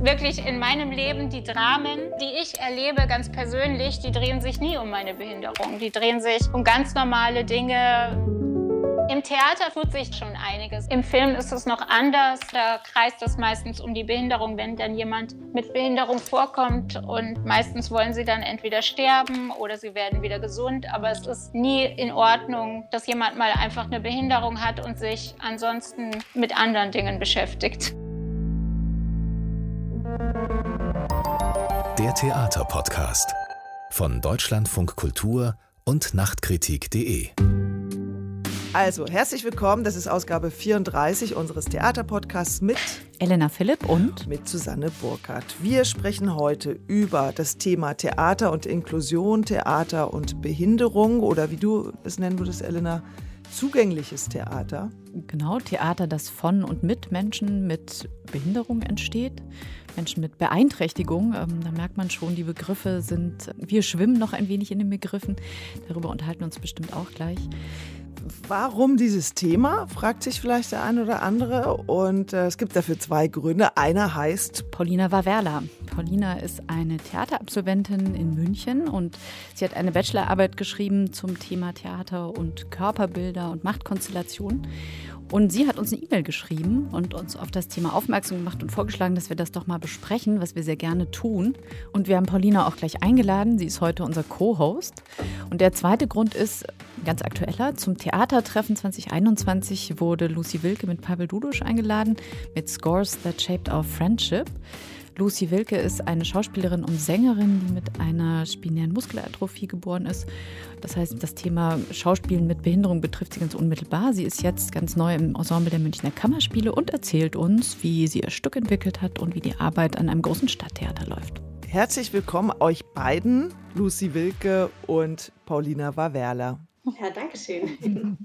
Wirklich in meinem Leben die Dramen, die ich erlebe, ganz persönlich, die drehen sich nie um meine Behinderung. Die drehen sich um ganz normale Dinge. Im Theater tut sich schon einiges. Im Film ist es noch anders. Da kreist es meistens um die Behinderung, wenn dann jemand mit Behinderung vorkommt. Und meistens wollen sie dann entweder sterben oder sie werden wieder gesund. Aber es ist nie in Ordnung, dass jemand mal einfach eine Behinderung hat und sich ansonsten mit anderen Dingen beschäftigt. Der Theaterpodcast von Deutschlandfunk Kultur und Nachtkritik.de. Also, herzlich willkommen. Das ist Ausgabe 34 unseres Theaterpodcasts mit Elena Philipp und mit Susanne Burkhardt. Wir sprechen heute über das Thema Theater und Inklusion, Theater und Behinderung oder wie du es nennen würdest, Elena, zugängliches Theater. Genau, Theater, das von und mit Menschen mit Behinderung entsteht. Menschen mit Beeinträchtigung. Ähm, da merkt man schon, die Begriffe sind, wir schwimmen noch ein wenig in den Begriffen. Darüber unterhalten wir uns bestimmt auch gleich. Warum dieses Thema, fragt sich vielleicht der eine oder andere. Und äh, es gibt dafür zwei Gründe. Einer heißt Paulina Waverla. Paulina ist eine Theaterabsolventin in München und sie hat eine Bachelorarbeit geschrieben zum Thema Theater und Körperbilder und Machtkonstellationen. Und sie hat uns eine E-Mail geschrieben und uns auf das Thema aufmerksam gemacht und vorgeschlagen, dass wir das doch mal besprechen, was wir sehr gerne tun. Und wir haben Paulina auch gleich eingeladen. Sie ist heute unser Co-Host. Und der zweite Grund ist ganz aktueller. Zum Theatertreffen 2021 wurde Lucy Wilke mit Pavel Dudusch eingeladen mit Scores That Shaped Our Friendship. Lucy Wilke ist eine Schauspielerin und Sängerin, die mit einer spinären Muskelatrophie geboren ist. Das heißt, das Thema Schauspielen mit Behinderung betrifft sie ganz unmittelbar. Sie ist jetzt ganz neu im Ensemble der Münchner Kammerspiele und erzählt uns, wie sie ihr Stück entwickelt hat und wie die Arbeit an einem großen Stadttheater läuft. Herzlich willkommen euch beiden, Lucy Wilke und Paulina Wawerla. Ja, danke schön.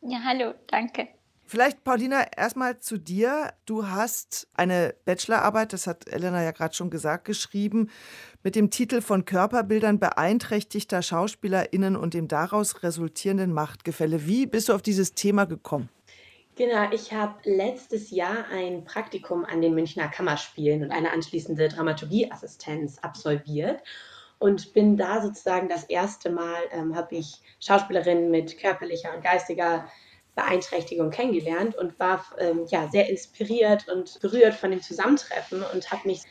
Ja, hallo, danke. Vielleicht, Paulina, erstmal zu dir. Du hast eine Bachelorarbeit, das hat Elena ja gerade schon gesagt, geschrieben, mit dem Titel von Körperbildern beeinträchtigter SchauspielerInnen und dem daraus resultierenden Machtgefälle. Wie bist du auf dieses Thema gekommen? Genau, ich habe letztes Jahr ein Praktikum an den Münchner Kammerspielen und eine anschließende Dramaturgieassistenz absolviert und bin da sozusagen das erste Mal, ähm, habe ich Schauspielerinnen mit körperlicher und geistiger Beeinträchtigung kennengelernt und war ähm, ja, sehr inspiriert und berührt von dem Zusammentreffen und habe mich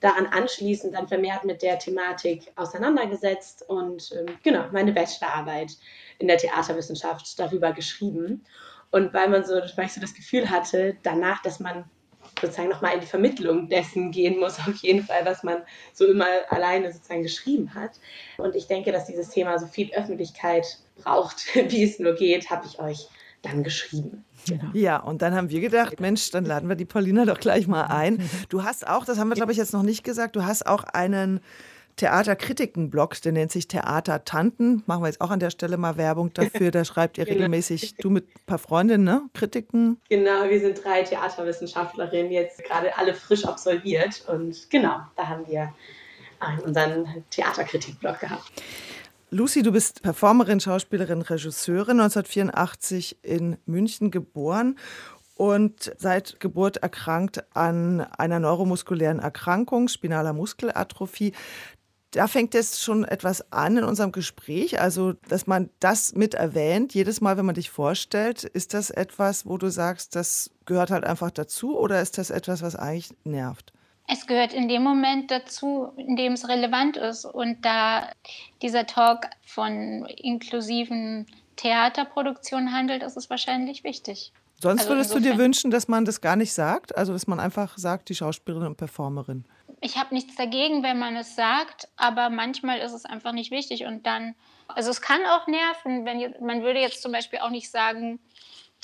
daran anschließend dann vermehrt mit der Thematik auseinandergesetzt und ähm, genau meine Bachelorarbeit in der Theaterwissenschaft darüber geschrieben. Und weil man so, weil ich so das Gefühl hatte, danach, dass man sozusagen nochmal in die Vermittlung dessen gehen muss, auf jeden Fall, was man so immer alleine sozusagen geschrieben hat. Und ich denke, dass dieses Thema so viel Öffentlichkeit braucht, wie es nur geht, habe ich euch dann geschrieben. Genau. Ja, und dann haben wir gedacht, Mensch, dann laden wir die Paulina doch gleich mal ein. Du hast auch, das haben wir glaube ich jetzt noch nicht gesagt, du hast auch einen Theaterkritiken-Blog, der nennt sich Theater Tanten. Machen wir jetzt auch an der Stelle mal Werbung dafür. Da schreibt ihr genau. regelmäßig, du mit ein paar Freundinnen, ne? Kritiken. Genau, wir sind drei Theaterwissenschaftlerinnen, jetzt gerade alle frisch absolviert. Und genau, da haben wir unseren Theaterkritik-Blog gehabt. Lucy, du bist Performerin, Schauspielerin, Regisseurin, 1984 in München geboren und seit Geburt erkrankt an einer neuromuskulären Erkrankung, spinaler Muskelatrophie. Da fängt es schon etwas an in unserem Gespräch, also dass man das mit erwähnt, jedes Mal, wenn man dich vorstellt. Ist das etwas, wo du sagst, das gehört halt einfach dazu oder ist das etwas, was eigentlich nervt? Es gehört in dem Moment dazu, in dem es relevant ist. Und da dieser Talk von inklusiven Theaterproduktionen handelt, ist es wahrscheinlich wichtig. Sonst also würdest insofern, du dir wünschen, dass man das gar nicht sagt? Also, dass man einfach sagt, die Schauspielerin und Performerin? Ich habe nichts dagegen, wenn man es sagt, aber manchmal ist es einfach nicht wichtig. Und dann, also es kann auch nerven, wenn man würde jetzt zum Beispiel auch nicht sagen,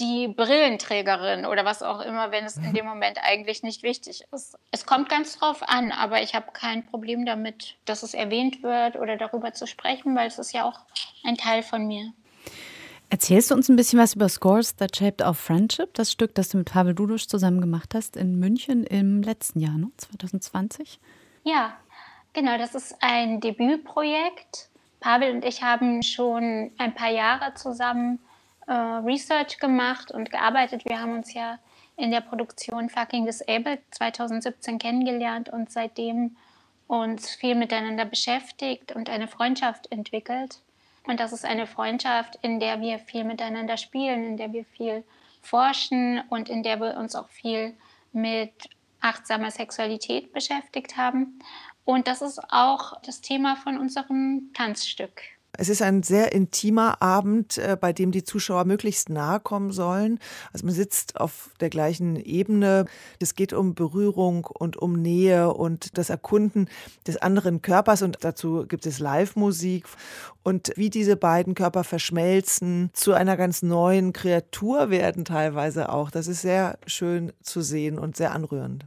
die Brillenträgerin oder was auch immer, wenn es in dem Moment eigentlich nicht wichtig ist. Es kommt ganz drauf an, aber ich habe kein Problem damit, dass es erwähnt wird oder darüber zu sprechen, weil es ist ja auch ein Teil von mir. Erzählst du uns ein bisschen was über Scores That Shaped Our Friendship, das Stück, das du mit Pavel Dudusch zusammen gemacht hast in München im letzten Jahr, ne? 2020? Ja, genau, das ist ein Debütprojekt. Pavel und ich haben schon ein paar Jahre zusammen äh, Research gemacht und gearbeitet. Wir haben uns ja in der Produktion Fucking Disabled 2017 kennengelernt und seitdem uns viel miteinander beschäftigt und eine Freundschaft entwickelt. Und das ist eine Freundschaft, in der wir viel miteinander spielen, in der wir viel forschen und in der wir uns auch viel mit achtsamer Sexualität beschäftigt haben. Und das ist auch das Thema von unserem Tanzstück. Es ist ein sehr intimer Abend, äh, bei dem die Zuschauer möglichst nahe kommen sollen. Also man sitzt auf der gleichen Ebene. Es geht um Berührung und um Nähe und das Erkunden des anderen Körpers und dazu gibt es Live-Musik und wie diese beiden Körper verschmelzen, zu einer ganz neuen Kreatur werden teilweise auch. Das ist sehr schön zu sehen und sehr anrührend.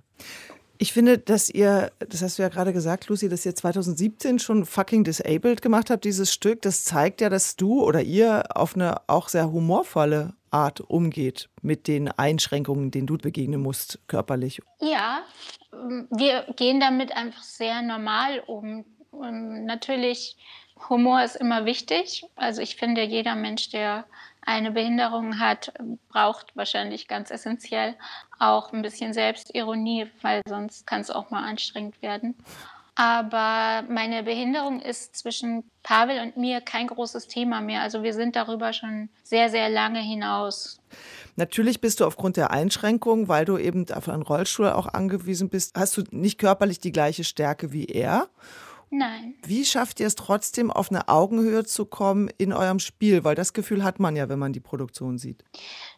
Ich finde, dass ihr, das hast du ja gerade gesagt, Lucy, dass ihr 2017 schon fucking disabled gemacht habt, dieses Stück. Das zeigt ja, dass du oder ihr auf eine auch sehr humorvolle Art umgeht mit den Einschränkungen, denen du begegnen musst, körperlich. Ja, wir gehen damit einfach sehr normal um. Und natürlich, Humor ist immer wichtig. Also ich finde, jeder Mensch, der eine Behinderung hat, braucht wahrscheinlich ganz essentiell auch ein bisschen Selbstironie, weil sonst kann es auch mal anstrengend werden. Aber meine Behinderung ist zwischen Pavel und mir kein großes Thema mehr. Also wir sind darüber schon sehr, sehr lange hinaus. Natürlich bist du aufgrund der Einschränkung, weil du eben auf einen Rollstuhl auch angewiesen bist, hast du nicht körperlich die gleiche Stärke wie er. Nein. Wie schafft ihr es trotzdem, auf eine Augenhöhe zu kommen in eurem Spiel? Weil das Gefühl hat man ja, wenn man die Produktion sieht.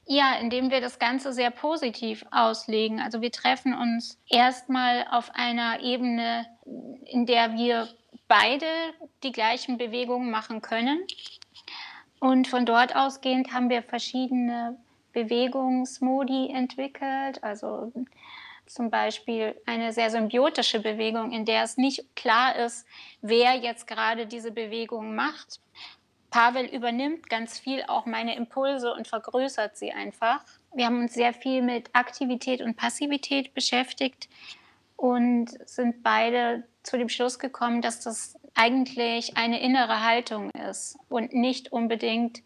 Ja, indem wir das Ganze sehr positiv auslegen. Also wir treffen uns erstmal auf einer Ebene, in der wir beide die gleichen Bewegungen machen können. Und von dort ausgehend haben wir verschiedene Bewegungsmodi entwickelt. Also zum Beispiel eine sehr symbiotische Bewegung, in der es nicht klar ist, wer jetzt gerade diese Bewegung macht. Pavel übernimmt ganz viel auch meine Impulse und vergrößert sie einfach. Wir haben uns sehr viel mit Aktivität und Passivität beschäftigt und sind beide zu dem Schluss gekommen, dass das eigentlich eine innere Haltung ist und nicht unbedingt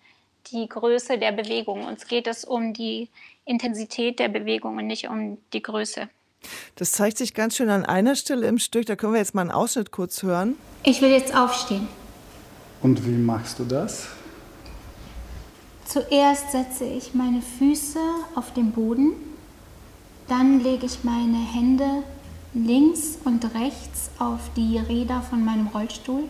die Größe der Bewegung. Uns geht es um die Intensität der Bewegung und nicht um die Größe. Das zeigt sich ganz schön an einer Stelle im Stück. Da können wir jetzt mal einen Ausschnitt kurz hören. Ich will jetzt aufstehen. Und wie machst du das? Zuerst setze ich meine Füße auf den Boden, dann lege ich meine Hände links und rechts auf die Räder von meinem Rollstuhl.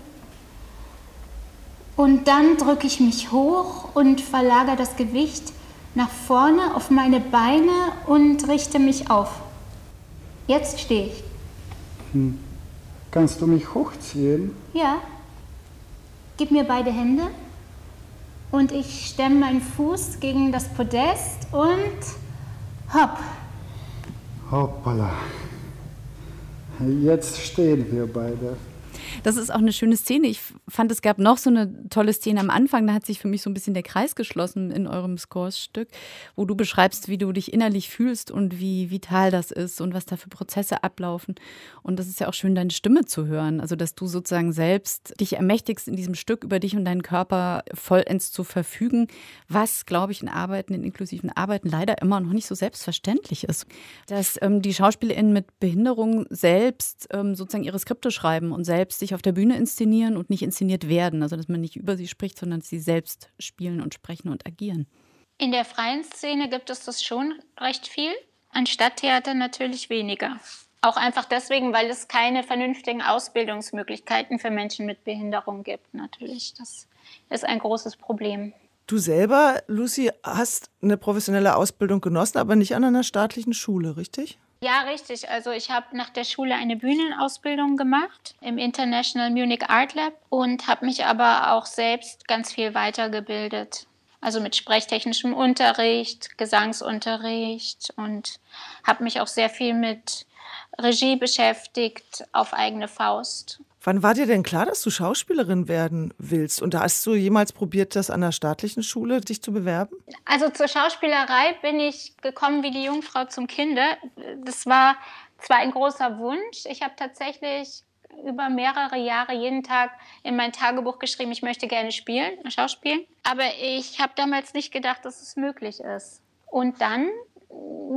Und dann drücke ich mich hoch und verlagere das Gewicht nach vorne auf meine Beine und richte mich auf. Jetzt stehe ich. Hm. Kannst du mich hochziehen? Ja. Gib mir beide Hände und ich stemme meinen Fuß gegen das Podest und hopp. Hoppala. Jetzt stehen wir beide. Das ist auch eine schöne Szene. Ich fand, es gab noch so eine tolle Szene am Anfang. Da hat sich für mich so ein bisschen der Kreis geschlossen in eurem Scores-Stück, wo du beschreibst, wie du dich innerlich fühlst und wie vital das ist und was da für Prozesse ablaufen. Und das ist ja auch schön, deine Stimme zu hören. Also, dass du sozusagen selbst dich ermächtigst, in diesem Stück über dich und deinen Körper vollends zu verfügen, was, glaube ich, in Arbeiten, in inklusiven Arbeiten leider immer noch nicht so selbstverständlich ist. Dass ähm, die SchauspielerInnen mit Behinderung selbst ähm, sozusagen ihre Skripte schreiben und selbst sich auf der Bühne inszenieren und nicht inszeniert werden. Also dass man nicht über sie spricht, sondern sie selbst spielen und sprechen und agieren. In der freien Szene gibt es das schon recht viel, an Stadttheater natürlich weniger. Auch einfach deswegen, weil es keine vernünftigen Ausbildungsmöglichkeiten für Menschen mit Behinderung gibt, natürlich. Das ist ein großes Problem. Du selber, Lucy, hast eine professionelle Ausbildung genossen, aber nicht an einer staatlichen Schule, richtig? Ja, richtig. Also ich habe nach der Schule eine Bühnenausbildung gemacht im International Munich Art Lab und habe mich aber auch selbst ganz viel weitergebildet. Also mit sprechtechnischem Unterricht, Gesangsunterricht und habe mich auch sehr viel mit Regie beschäftigt auf eigene Faust. Wann war dir denn klar, dass du Schauspielerin werden willst? Und hast du jemals probiert, das an der staatlichen Schule dich zu bewerben? Also zur Schauspielerei bin ich gekommen wie die Jungfrau zum Kinde. Das war zwar ein großer Wunsch. Ich habe tatsächlich über mehrere Jahre jeden Tag in mein Tagebuch geschrieben, ich möchte gerne spielen, schauspielen. Aber ich habe damals nicht gedacht, dass es möglich ist. Und dann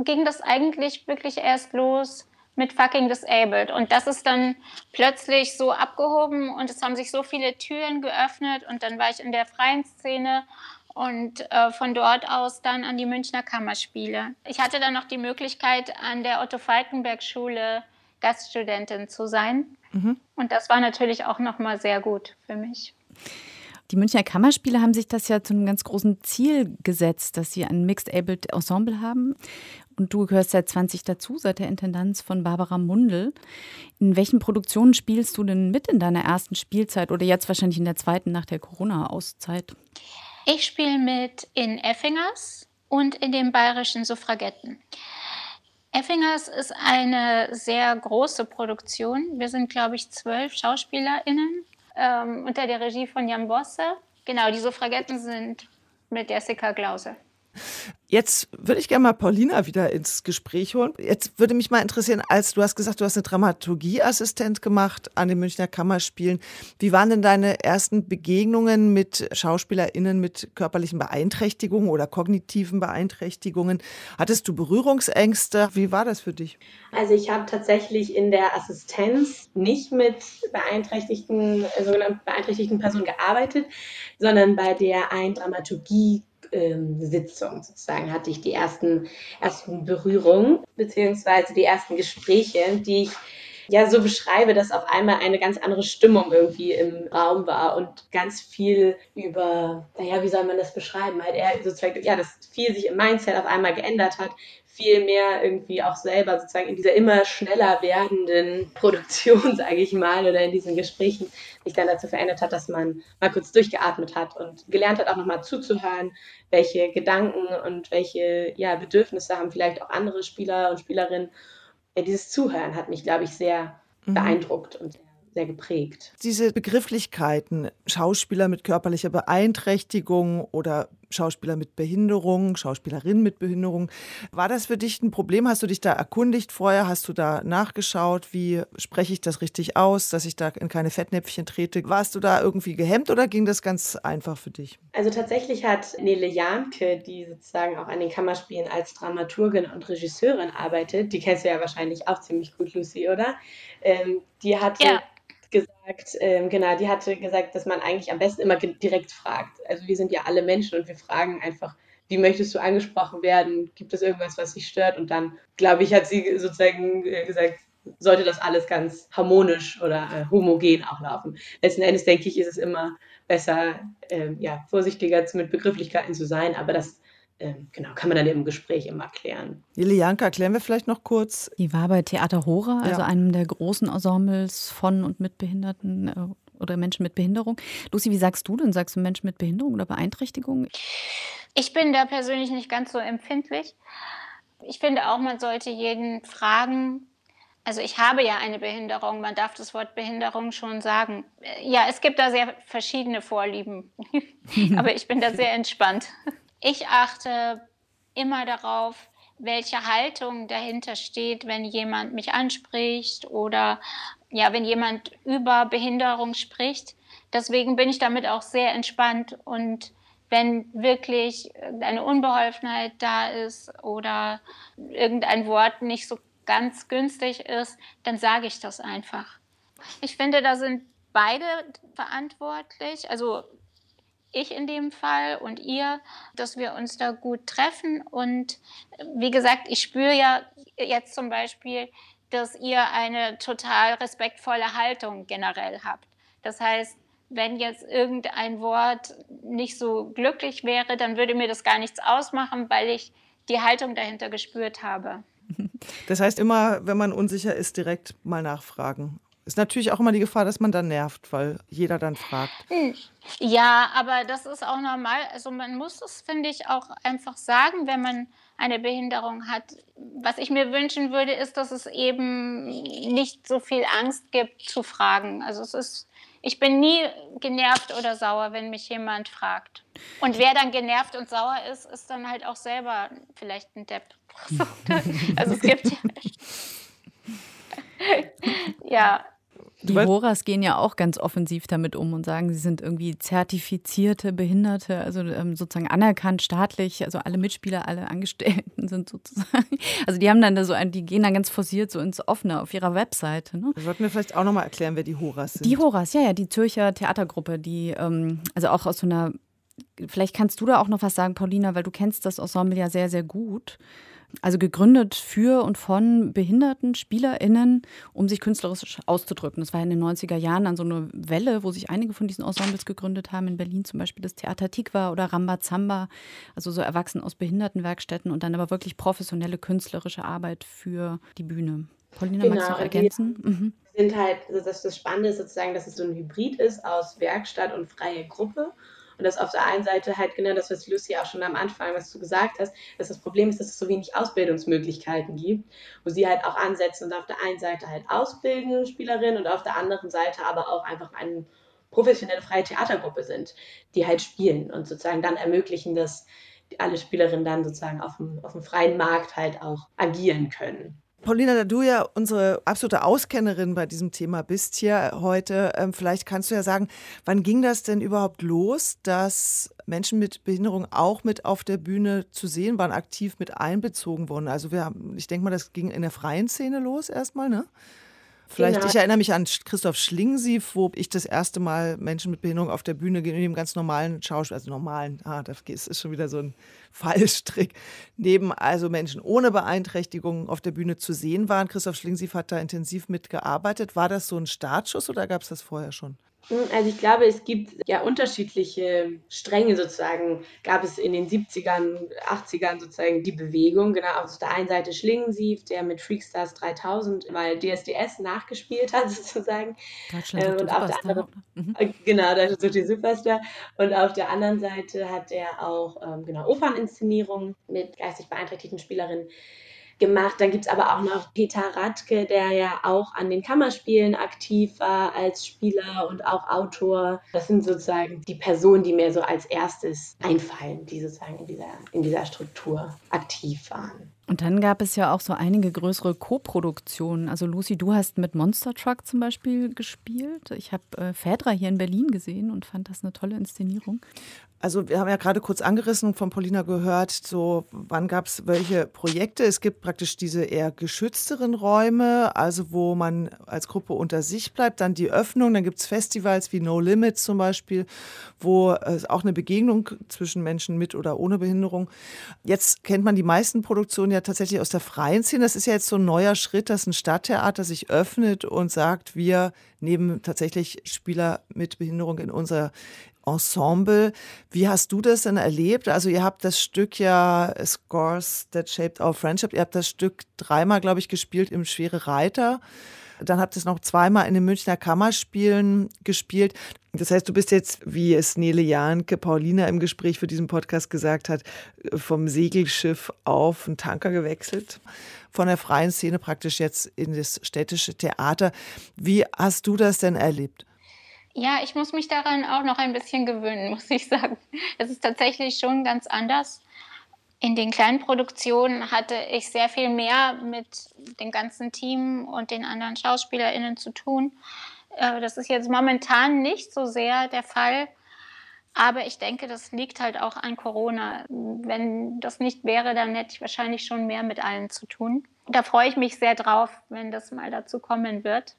ging das eigentlich wirklich erst los mit fucking disabled. Und das ist dann plötzlich so abgehoben und es haben sich so viele Türen geöffnet und dann war ich in der freien Szene und äh, von dort aus dann an die Münchner Kammerspiele. Ich hatte dann noch die Möglichkeit, an der Otto-Falkenberg-Schule Gaststudentin zu sein. Mhm. Und das war natürlich auch nochmal sehr gut für mich. Die Münchner Kammerspiele haben sich das ja zu einem ganz großen Ziel gesetzt, dass sie ein Mixed-Abled Ensemble haben. Und du gehörst seit 20 dazu, seit der Intendanz von Barbara Mundel. In welchen Produktionen spielst du denn mit in deiner ersten Spielzeit oder jetzt wahrscheinlich in der zweiten nach der Corona-Auszeit? Ich spiele mit in Effingers und in den bayerischen Suffragetten. Effingers ist eine sehr große Produktion. Wir sind, glaube ich, zwölf SchauspielerInnen ähm, unter der Regie von Jan Bosse. Genau, die Suffragetten sind mit Jessica Glause. Jetzt würde ich gerne mal Paulina wieder ins Gespräch holen. Jetzt würde mich mal interessieren, als du hast gesagt, du hast eine Dramaturgieassistent gemacht an den Münchner Kammerspielen. Wie waren denn deine ersten Begegnungen mit SchauspielerInnen mit körperlichen Beeinträchtigungen oder kognitiven Beeinträchtigungen? Hattest du Berührungsängste? Wie war das für dich? Also ich habe tatsächlich in der Assistenz nicht mit beeinträchtigten, sogenannten beeinträchtigten Personen gearbeitet, sondern bei der ein Dramaturgie ähm, Sitzung sozusagen hatte ich die ersten, ersten Berührungen, beziehungsweise die ersten Gespräche, die ich ja so beschreibe, dass auf einmal eine ganz andere Stimmung irgendwie im Raum war und ganz viel über, naja, wie soll man das beschreiben? Halt er sozusagen, ja, dass viel sich im Mindset auf einmal geändert hat, viel mehr irgendwie auch selber sozusagen in dieser immer schneller werdenden Produktion, sage ich mal, oder in diesen Gesprächen sich dann dazu verändert hat, dass man mal kurz durchgeatmet hat und gelernt hat, auch nochmal zuzuhören, welche Gedanken und welche ja, Bedürfnisse haben vielleicht auch andere Spieler und Spielerinnen. Ja, dieses Zuhören hat mich, glaube ich, sehr mhm. beeindruckt und sehr geprägt. Diese Begrifflichkeiten, Schauspieler mit körperlicher Beeinträchtigung oder Schauspieler mit Behinderung, Schauspielerin mit Behinderung. War das für dich ein Problem? Hast du dich da erkundigt vorher? Hast du da nachgeschaut? Wie spreche ich das richtig aus, dass ich da in keine Fettnäpfchen trete? Warst du da irgendwie gehemmt oder ging das ganz einfach für dich? Also tatsächlich hat Nele Janke, die sozusagen auch an den Kammerspielen als Dramaturgin und Regisseurin arbeitet, die kennst du ja wahrscheinlich auch ziemlich gut, Lucy, oder? Ähm, die hatte ja gesagt, ähm, genau, die hatte gesagt, dass man eigentlich am besten immer direkt fragt. Also wir sind ja alle Menschen und wir fragen einfach, wie möchtest du angesprochen werden? Gibt es irgendwas, was dich stört? Und dann, glaube ich, hat sie sozusagen äh, gesagt, sollte das alles ganz harmonisch oder äh, homogen auch laufen. Letzten Endes denke ich, ist es immer besser, ähm, ja, vorsichtiger mit Begrifflichkeiten zu sein, aber das genau, kann man dann im Gespräch immer klären. Lilianka, erklären wir vielleicht noch kurz. Die war bei Theater Hora, also ja. einem der großen Ensembles von und mit Behinderten äh, oder Menschen mit Behinderung. Lucy, wie sagst du denn? Sagst du Menschen mit Behinderung oder Beeinträchtigung? Ich bin da persönlich nicht ganz so empfindlich. Ich finde auch, man sollte jeden fragen, also ich habe ja eine Behinderung, man darf das Wort Behinderung schon sagen. Ja, es gibt da sehr verschiedene Vorlieben, aber ich bin da sehr entspannt. Ich achte immer darauf, welche Haltung dahinter steht, wenn jemand mich anspricht oder ja, wenn jemand über Behinderung spricht. Deswegen bin ich damit auch sehr entspannt und wenn wirklich eine Unbeholfenheit da ist oder irgendein Wort nicht so ganz günstig ist, dann sage ich das einfach. Ich finde, da sind beide verantwortlich. Also ich in dem Fall und ihr, dass wir uns da gut treffen. Und wie gesagt, ich spüre ja jetzt zum Beispiel, dass ihr eine total respektvolle Haltung generell habt. Das heißt, wenn jetzt irgendein Wort nicht so glücklich wäre, dann würde mir das gar nichts ausmachen, weil ich die Haltung dahinter gespürt habe. Das heißt immer, wenn man unsicher ist, direkt mal nachfragen. Ist natürlich auch immer die Gefahr, dass man dann nervt, weil jeder dann fragt. Hm. Ja, aber das ist auch normal. Also man muss es, finde ich, auch einfach sagen, wenn man eine Behinderung hat. Was ich mir wünschen würde, ist, dass es eben nicht so viel Angst gibt zu fragen. Also es ist, ich bin nie genervt oder sauer, wenn mich jemand fragt. Und wer dann genervt und sauer ist, ist dann halt auch selber vielleicht ein Depp. also es gibt ja. ja, Die Horas gehen ja auch ganz offensiv damit um und sagen, sie sind irgendwie zertifizierte Behinderte, also ähm, sozusagen anerkannt staatlich, also alle Mitspieler, alle Angestellten sind sozusagen. Also die haben dann da so ein, die gehen dann ganz forciert so ins Offene auf ihrer Webseite. Ne? Sollten wir vielleicht auch nochmal erklären, wer die Horas sind? Die Horas, ja, ja, die Zürcher Theatergruppe, die ähm, also auch aus so einer, vielleicht kannst du da auch noch was sagen, Paulina, weil du kennst das Ensemble ja sehr, sehr gut. Also gegründet für und von behinderten SpielerInnen, um sich künstlerisch auszudrücken. Das war in den 90er Jahren dann so eine Welle, wo sich einige von diesen Ensembles gegründet haben. In Berlin zum Beispiel das Theater Tikva oder Ramba Zamba, also so Erwachsene aus Behindertenwerkstätten und dann aber wirklich professionelle künstlerische Arbeit für die Bühne. Paulina, genau, magst du noch ergänzen? Mhm. Sind halt, also das, das Spannende ist sozusagen, dass es so ein Hybrid ist aus Werkstatt und freie Gruppe. Und das auf der einen Seite halt genau das, was Lucy auch schon am Anfang, was du gesagt hast, dass das Problem ist, dass es so wenig Ausbildungsmöglichkeiten gibt, wo sie halt auch ansetzen und auf der einen Seite halt ausbilden Spielerinnen und auf der anderen Seite aber auch einfach eine professionelle freie Theatergruppe sind, die halt spielen und sozusagen dann ermöglichen, dass alle Spielerinnen dann sozusagen auf dem, auf dem freien Markt halt auch agieren können. Paulina, da du ja unsere absolute Auskennerin bei diesem Thema bist hier heute, ähm, vielleicht kannst du ja sagen, wann ging das denn überhaupt los, dass Menschen mit Behinderung auch mit auf der Bühne zu sehen waren, aktiv mit einbezogen wurden? Also wir haben, ich denke mal, das ging in der freien Szene los erstmal, ne? Vielleicht, genau. ich erinnere mich an Christoph Schlingensief, wo ich das erste Mal Menschen mit Behinderung auf der Bühne in dem ganz normalen Schauspiel, also normalen, ah, das ist schon wieder so ein Fallstrick, neben also Menschen ohne Beeinträchtigung auf der Bühne zu sehen waren. Christoph Schlingensief hat da intensiv mitgearbeitet. War das so ein Startschuss oder gab es das vorher schon? Hm, also ich glaube, es gibt ja unterschiedliche Stränge sozusagen. Gab es in den 70ern, 80ern sozusagen die Bewegung. Genau, auf der einen Seite Schlingensief, der mit Freakstars 3000 mal DSDS nachgespielt hat sozusagen. Deutschland ähm, und auf der anderen, mhm. Äh, genau, Deutschland sucht die Superstar. Und auf der anderen Seite hat er auch ähm, genau Operninszenierungen mit geistig beeinträchtigten Spielerinnen gemacht. Dann gibt es aber auch noch Peter Radke, der ja auch an den Kammerspielen aktiv war als Spieler und auch Autor. Das sind sozusagen die Personen, die mir so als erstes einfallen, die sozusagen in dieser, in dieser Struktur aktiv waren. Und dann gab es ja auch so einige größere Co-Produktionen. Also Lucy, du hast mit Monster Truck zum Beispiel gespielt. Ich habe äh, Fedra hier in Berlin gesehen und fand das eine tolle Inszenierung. Also wir haben ja gerade kurz angerissen von Paulina gehört, so wann gab es welche Projekte. Es gibt praktisch diese eher geschützteren Räume, also wo man als Gruppe unter sich bleibt. Dann die Öffnung, dann gibt es Festivals wie No Limits zum Beispiel, wo es auch eine Begegnung zwischen Menschen mit oder ohne Behinderung. Jetzt kennt man die meisten Produktionen ja tatsächlich aus der freien Szene. Das ist ja jetzt so ein neuer Schritt, dass ein Stadttheater sich öffnet und sagt, wir nehmen tatsächlich Spieler mit Behinderung in unser Ensemble. Wie hast du das denn erlebt? Also ihr habt das Stück ja Scores That Shaped Our Friendship, ihr habt das Stück dreimal, glaube ich, gespielt im Schwere Reiter. Dann habt ihr es noch zweimal in den Münchner Kammerspielen gespielt. Das heißt, du bist jetzt, wie es Nele Jahnke Paulina im Gespräch für diesen Podcast gesagt hat, vom Segelschiff auf einen Tanker gewechselt. Von der freien Szene praktisch jetzt in das städtische Theater. Wie hast du das denn erlebt? Ja, ich muss mich daran auch noch ein bisschen gewöhnen, muss ich sagen. Es ist tatsächlich schon ganz anders. In den kleinen Produktionen hatte ich sehr viel mehr mit dem ganzen Team und den anderen SchauspielerInnen zu tun. Äh, das ist jetzt momentan nicht so sehr der Fall. Aber ich denke, das liegt halt auch an Corona. Wenn das nicht wäre, dann hätte ich wahrscheinlich schon mehr mit allen zu tun. Da freue ich mich sehr drauf, wenn das mal dazu kommen wird.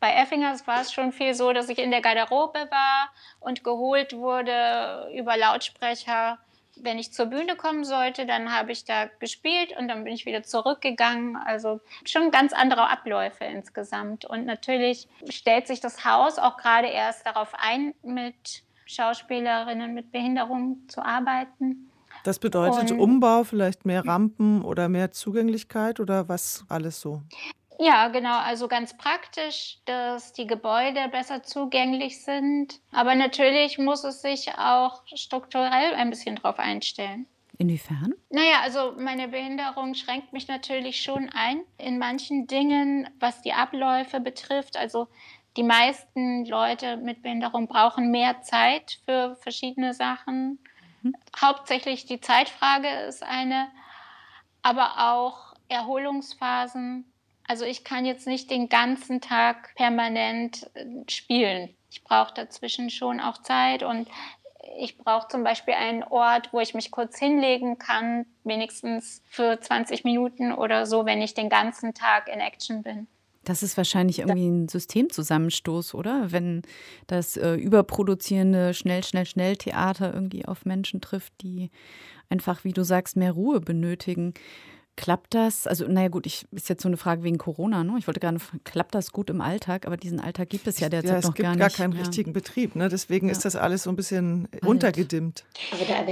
Bei Effingers war es schon viel so, dass ich in der Garderobe war und geholt wurde über Lautsprecher. Wenn ich zur Bühne kommen sollte, dann habe ich da gespielt und dann bin ich wieder zurückgegangen. Also schon ganz andere Abläufe insgesamt. Und natürlich stellt sich das Haus auch gerade erst darauf ein, mit Schauspielerinnen mit Behinderung zu arbeiten. Das bedeutet und Umbau, vielleicht mehr Rampen oder mehr Zugänglichkeit oder was alles so? Ja, genau. Also ganz praktisch, dass die Gebäude besser zugänglich sind. Aber natürlich muss es sich auch strukturell ein bisschen drauf einstellen. Inwiefern? Naja, also meine Behinderung schränkt mich natürlich schon ein in manchen Dingen, was die Abläufe betrifft. Also die meisten Leute mit Behinderung brauchen mehr Zeit für verschiedene Sachen. Mhm. Hauptsächlich die Zeitfrage ist eine, aber auch Erholungsphasen Also ich kann jetzt nicht den ganzen Tag permanent äh, spielen. Ich brauche dazwischen schon auch Zeit und ich brauche zum Beispiel einen Ort, wo ich mich kurz hinlegen kann, wenigstens für 20 Minuten oder so, wenn ich den ganzen Tag in Action bin. Das ist wahrscheinlich irgendwie ein Systemzusammenstoß, oder? Wenn das äh, überproduzierende schnell, schnell, schnell Theater irgendwie auf Menschen trifft, die einfach, wie du sagst, mehr Ruhe benötigen. Klappt das? Also, naja, gut, ich ist jetzt so eine Frage wegen Corona. Ne? Ich wollte gerne, klappt das gut im Alltag? Aber diesen Alltag gibt es ja derzeit ja, noch gar nicht. Es gibt gar keinen ja. richtigen Betrieb. Ne? Deswegen ja. ist das alles so ein bisschen Alt. untergedimmt.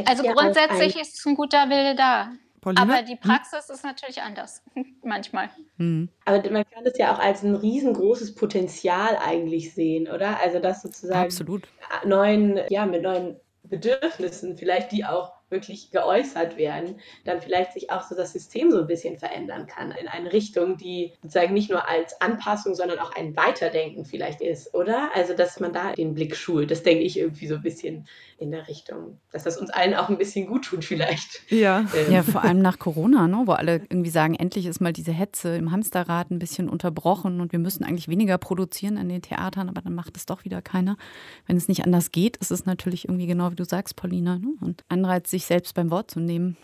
also, grundsätzlich ist ein guter Wille da. Paulina? Aber die hm? Praxis hm? ist natürlich anders, manchmal. Hm. Aber man kann es ja auch als ein riesengroßes Potenzial eigentlich sehen, oder? Also das sozusagen Absolut. neuen, ja, mit neuen Bedürfnissen, vielleicht die auch wirklich geäußert werden, dann vielleicht sich auch so das System so ein bisschen verändern kann in eine Richtung, die sozusagen nicht nur als Anpassung, sondern auch ein Weiterdenken vielleicht ist, oder? Also, dass man da den Blick schult, das denke ich irgendwie so ein bisschen in der Richtung, dass das uns allen auch ein bisschen gut tut vielleicht. Ja, ähm. ja vor allem nach Corona, ne, wo alle irgendwie sagen, endlich ist mal diese Hetze im Hamsterrad ein bisschen unterbrochen und wir müssen eigentlich weniger produzieren an den Theatern, aber dann macht es doch wieder keiner. Wenn es nicht anders geht, ist es natürlich irgendwie genau wie du sagst, Paulina, ne? und Anreiz, sich selbst beim Wort zu nehmen.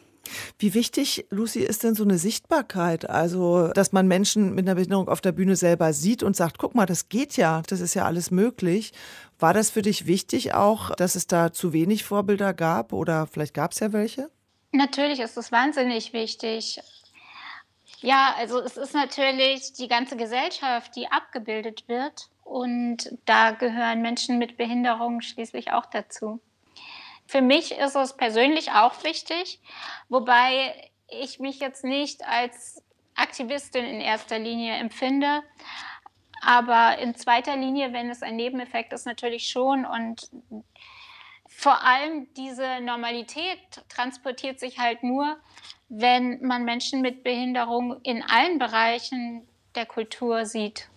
Wie wichtig, Lucy, ist denn so eine Sichtbarkeit? Also, dass man Menschen mit einer Behinderung auf der Bühne selber sieht und sagt, guck mal, das geht ja, das ist ja alles möglich. War das für dich wichtig auch, dass es da zu wenig Vorbilder gab oder vielleicht gab es ja welche? Natürlich ist es wahnsinnig wichtig. Ja, also es ist natürlich die ganze Gesellschaft, die abgebildet wird. Und da gehören Menschen mit Behinderung schließlich auch dazu. Für mich ist es persönlich auch wichtig, wobei ich mich jetzt nicht als Aktivistin in erster Linie empfinde. Aber in zweiter Linie, wenn es ein Nebeneffekt ist, natürlich schon. Und vor allem diese Normalität transportiert sich halt nur, wenn man Menschen mit Behinderung in allen Bereichen der Kultur sieht.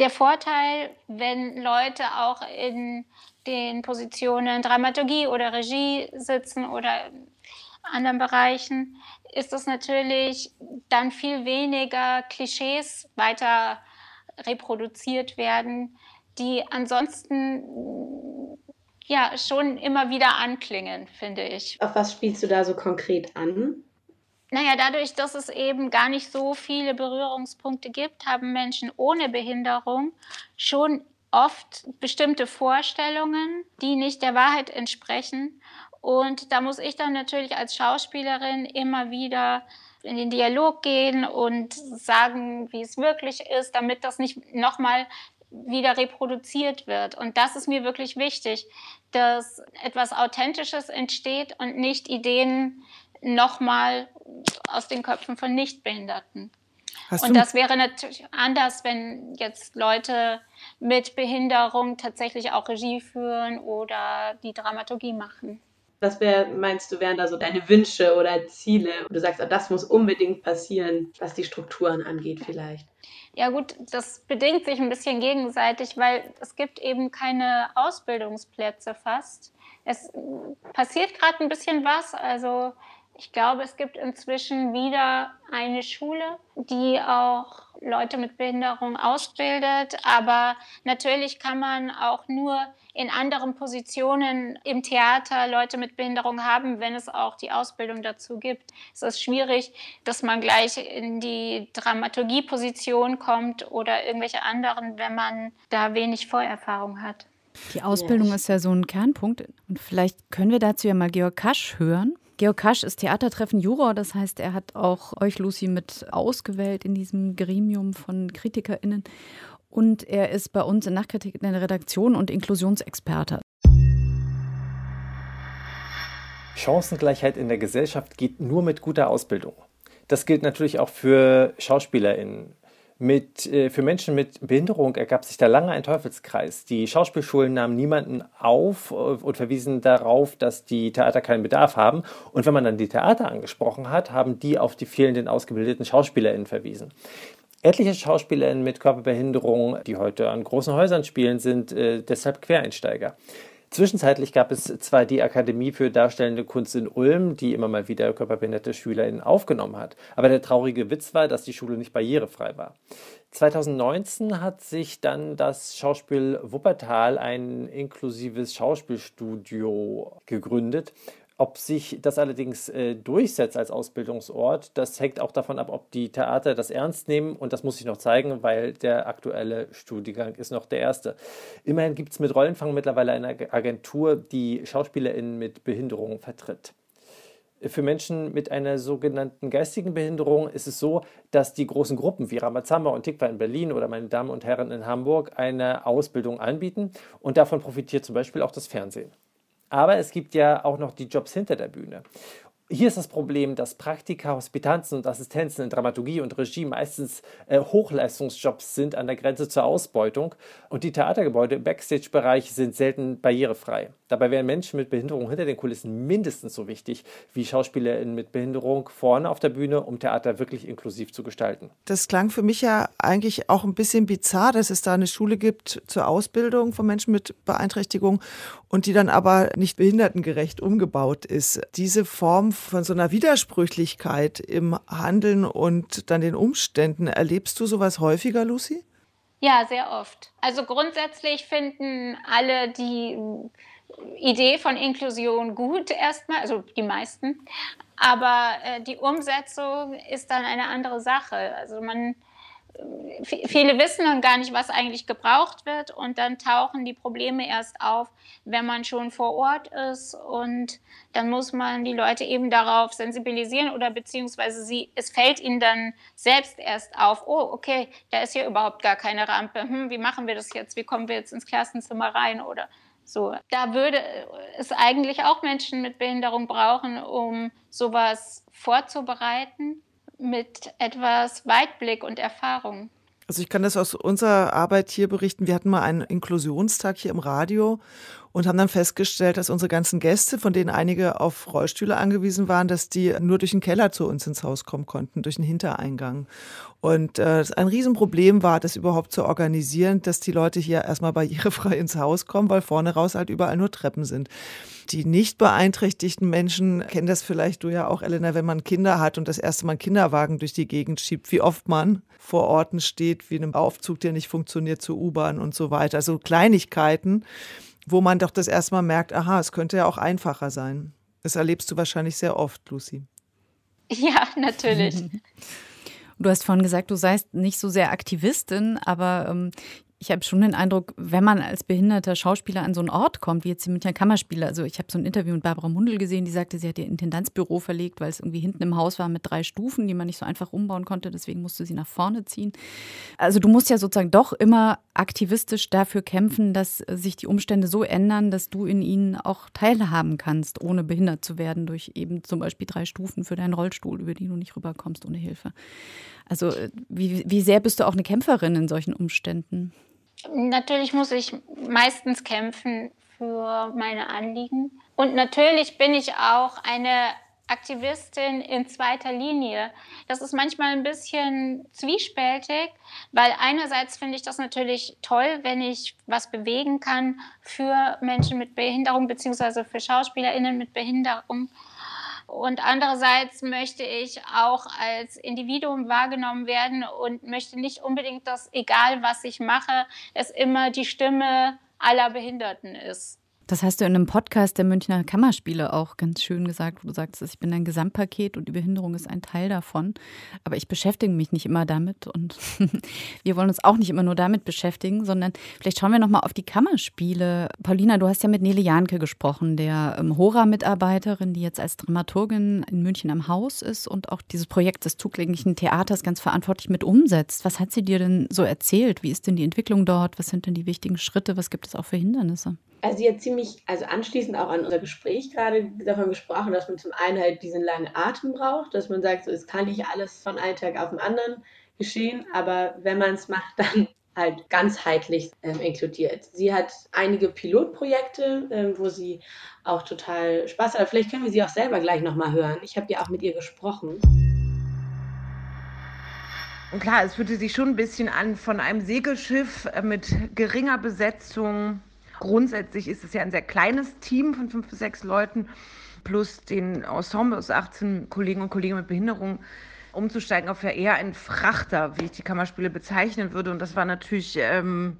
Der Vorteil, wenn Leute auch in den Positionen Dramaturgie oder Regie sitzen oder anderen Bereichen, ist es natürlich dann viel weniger Klischees weiter reproduziert werden, die ansonsten ja schon immer wieder anklingen, finde ich. Auf was spielst du da so konkret an? Naja, dadurch, dass es eben gar nicht so viele Berührungspunkte gibt, haben Menschen ohne Behinderung schon oft bestimmte Vorstellungen, die nicht der Wahrheit entsprechen. Und da muss ich dann natürlich als Schauspielerin immer wieder in den Dialog gehen und sagen, wie es wirklich ist, damit das nicht nochmal wieder reproduziert wird. Und das ist mir wirklich wichtig, dass etwas Authentisches entsteht und nicht Ideen nochmal aus den Köpfen von Nichtbehinderten. Hast und das wäre natürlich anders, wenn jetzt Leute mit Behinderung tatsächlich auch Regie führen oder die Dramaturgie machen. Was wär, meinst du, wären da so deine Wünsche oder Ziele? Du sagst, das muss unbedingt passieren, was die Strukturen angeht vielleicht. Ja gut, das bedingt sich ein bisschen gegenseitig, weil es gibt eben keine Ausbildungsplätze fast. Es passiert gerade ein bisschen was. Also ich glaube, es gibt inzwischen wieder eine Schule, die auch Leute mit Behinderung ausbildet. Aber natürlich kann man auch nur in anderen Positionen im Theater Leute mit Behinderung haben, wenn es auch die Ausbildung dazu gibt. Es ist schwierig, dass man gleich in die Dramaturgieposition kommt oder irgendwelche anderen, wenn man da wenig Vorerfahrung hat. Die Ausbildung ja. ist ja so ein Kernpunkt. Und vielleicht können wir dazu ja mal Georg Kasch hören. Georg Kasch ist Theatertreffen Juror, das heißt, er hat auch euch, Lucy, mit ausgewählt in diesem Gremium von KritikerInnen. Und er ist bei uns in Nachkritik in der Redaktion und Inklusionsexperte. Chancengleichheit in der Gesellschaft geht nur mit guter Ausbildung. Das gilt natürlich auch für SchauspielerInnen. Mit, äh, für Menschen mit Behinderung ergab sich da lange ein Teufelskreis. Die Schauspielschulen nahmen niemanden auf äh, und verwiesen darauf, dass die Theater keinen Bedarf haben. Und wenn man dann die Theater angesprochen hat, haben die auf die fehlenden ausgebildeten SchauspielerInnen verwiesen. Etliche SchauspielerInnen mit Körperbehinderung, die heute an großen Häusern spielen, sind äh, deshalb Quereinsteiger. Zwischenzeitlich gab es zwar die Akademie für Darstellende Kunst in Ulm, die immer mal wieder körperbehinderte SchülerInnen aufgenommen hat, aber der traurige Witz war, dass die Schule nicht barrierefrei war. 2019 hat sich dann das Schauspiel Wuppertal ein inklusives Schauspielstudio gegründet. Ob sich das allerdings äh, durchsetzt als Ausbildungsort, das hängt auch davon ab, ob die Theater das ernst nehmen. Und das muss sich noch zeigen, weil der aktuelle Studiengang ist noch der erste. Immerhin gibt es mit Rollenfang mittlerweile eine Agentur, die SchauspielerInnen mit Behinderungen vertritt. Für Menschen mit einer sogenannten geistigen Behinderung ist es so, dass die großen Gruppen wie Ramazamba und Tikva in Berlin oder meine Damen und Herren in Hamburg eine Ausbildung anbieten und davon profitiert zum Beispiel auch das Fernsehen. Aber es gibt ja auch noch die Jobs hinter der Bühne. Hier ist das Problem, dass Praktika, Hospitanzen und Assistenzen in Dramaturgie und Regie meistens äh, Hochleistungsjobs sind an der Grenze zur Ausbeutung und die Theatergebäude im Backstage-Bereich sind selten barrierefrei. Dabei wären Menschen mit Behinderung hinter den Kulissen mindestens so wichtig wie SchauspielerInnen mit Behinderung vorne auf der Bühne, um Theater wirklich inklusiv zu gestalten. Das klang für mich ja eigentlich auch ein bisschen bizarr, dass es da eine Schule gibt zur Ausbildung von Menschen mit Beeinträchtigung und die dann aber nicht behindertengerecht umgebaut ist. Diese Form von so einer Widersprüchlichkeit im Handeln und dann den Umständen. Erlebst du sowas häufiger, Lucy? Ja, sehr oft. Also grundsätzlich finden alle die Idee von Inklusion gut erstmal, also die meisten. Aber äh, die Umsetzung ist dann eine andere Sache. Also man viele wissen dann gar nicht, was eigentlich gebraucht wird und dann tauchen die Probleme erst auf, wenn man schon vor Ort ist und dann muss man die Leute eben darauf sensibilisieren oder beziehungsweise sie, es fällt ihnen dann selbst erst auf, oh, okay, da ist hier überhaupt gar keine Rampe, hm, wie machen wir das jetzt, wie kommen wir jetzt ins Klassenzimmer rein oder so. Da würde es eigentlich auch Menschen mit Behinderung brauchen, um sowas vorzubereiten mit etwas Weitblick und Erfahrung. Also ich kann das aus unserer Arbeit hier berichten. Wir hatten mal einen Inklusionstag hier im Radio und haben dann festgestellt, dass unsere ganzen Gäste, von denen einige auf Rollstühle angewiesen waren, dass die nur durch den Keller zu uns ins Haus kommen konnten, durch den Hintereingang. Und äh, ein Riesenproblem war, das überhaupt zu organisieren, dass die Leute hier erstmal barrierefrei ins Haus kommen, weil vorne raus halt überall nur Treppen sind. Die nicht beeinträchtigten Menschen kennen das vielleicht du ja auch, Elena, wenn man Kinder hat und das erste Mal einen Kinderwagen durch die Gegend schiebt, wie oft man vor Orten steht, wie einem Aufzug, der nicht funktioniert, zur U-Bahn und so weiter. Also Kleinigkeiten, wo man doch das erstmal merkt, aha, es könnte ja auch einfacher sein. Das erlebst du wahrscheinlich sehr oft, Lucy. Ja, natürlich. Du hast vorhin gesagt, du seist nicht so sehr Aktivistin, aber ähm, ich habe schon den Eindruck, wenn man als behinderter Schauspieler an so einen Ort kommt, wie jetzt die Münchner Kammerspiele, also ich habe so ein Interview mit Barbara Mundel gesehen, die sagte, sie hat ihr Intendanzbüro verlegt, weil es irgendwie hinten im Haus war mit drei Stufen, die man nicht so einfach umbauen konnte, deswegen musste sie nach vorne ziehen. Also du musst ja sozusagen doch immer aktivistisch dafür kämpfen, dass sich die Umstände so ändern, dass du in ihnen auch teilhaben kannst, ohne behindert zu werden durch eben zum Beispiel drei Stufen für deinen Rollstuhl, über die du nicht rüberkommst ohne Hilfe. Also äh, wie, wie sehr bist du auch eine Kämpferin in solchen Umständen? Natürlich muss ich meistens kämpfen für meine Anliegen. Und natürlich bin ich auch eine Aktivistin in zweiter Linie. Das ist manchmal ein bisschen zwiespältig, weil einerseits finde ich das natürlich toll, wenn ich was bewegen kann für Menschen mit Behinderung beziehungsweise für Schauspielerinnen mit Behinderung. Und andererseits möchte ich auch als Individuum wahrgenommen werden und möchte nicht unbedingt, dass egal was ich mache, es immer die Stimme aller Behinderten ist. Das hast du in einem Podcast der Münchner Kammerspiele auch ganz schön gesagt, wo du sagst, ich bin ein Gesamtpaket und die Behinderung ist ein Teil davon. Aber ich beschäftige mich nicht immer damit und wir wollen uns auch nicht immer nur damit beschäftigen, sondern vielleicht schauen wir nochmal auf die Kammerspiele. Paulina, du hast ja mit Nele Janke gesprochen, der ähm, Hora-Mitarbeiterin, die jetzt als Dramaturgin in München am Haus ist und auch dieses Projekt des zugänglichen Theaters ganz verantwortlich mit umsetzt. Was hat sie dir denn so erzählt? Wie ist denn die Entwicklung dort? Was sind denn die wichtigen Schritte? Was gibt es auch für Hindernisse? Also hat ziemlich, also anschließend auch an unser Gespräch gerade davon gesprochen, dass man zum einen halt diesen langen Atem braucht, dass man sagt, so, es kann nicht alles von einem Tag auf den anderen geschehen, aber wenn man es macht, dann halt ganzheitlich ähm, inkludiert. Sie hat einige Pilotprojekte, ähm, wo sie auch total Spaß hat. Vielleicht können wir sie auch selber gleich nochmal hören. Ich habe ja auch mit ihr gesprochen. Und klar, es fühlte sich schon ein bisschen an von einem Segelschiff äh, mit geringer Besetzung Grundsätzlich ist es ja ein sehr kleines Team von fünf bis sechs Leuten plus den Ensemble aus 18 Kollegen und Kollegen mit Behinderung. umzusteigen auf ja eher einen Frachter, wie ich die Kammerspiele bezeichnen würde. Und das war natürlich, ähm,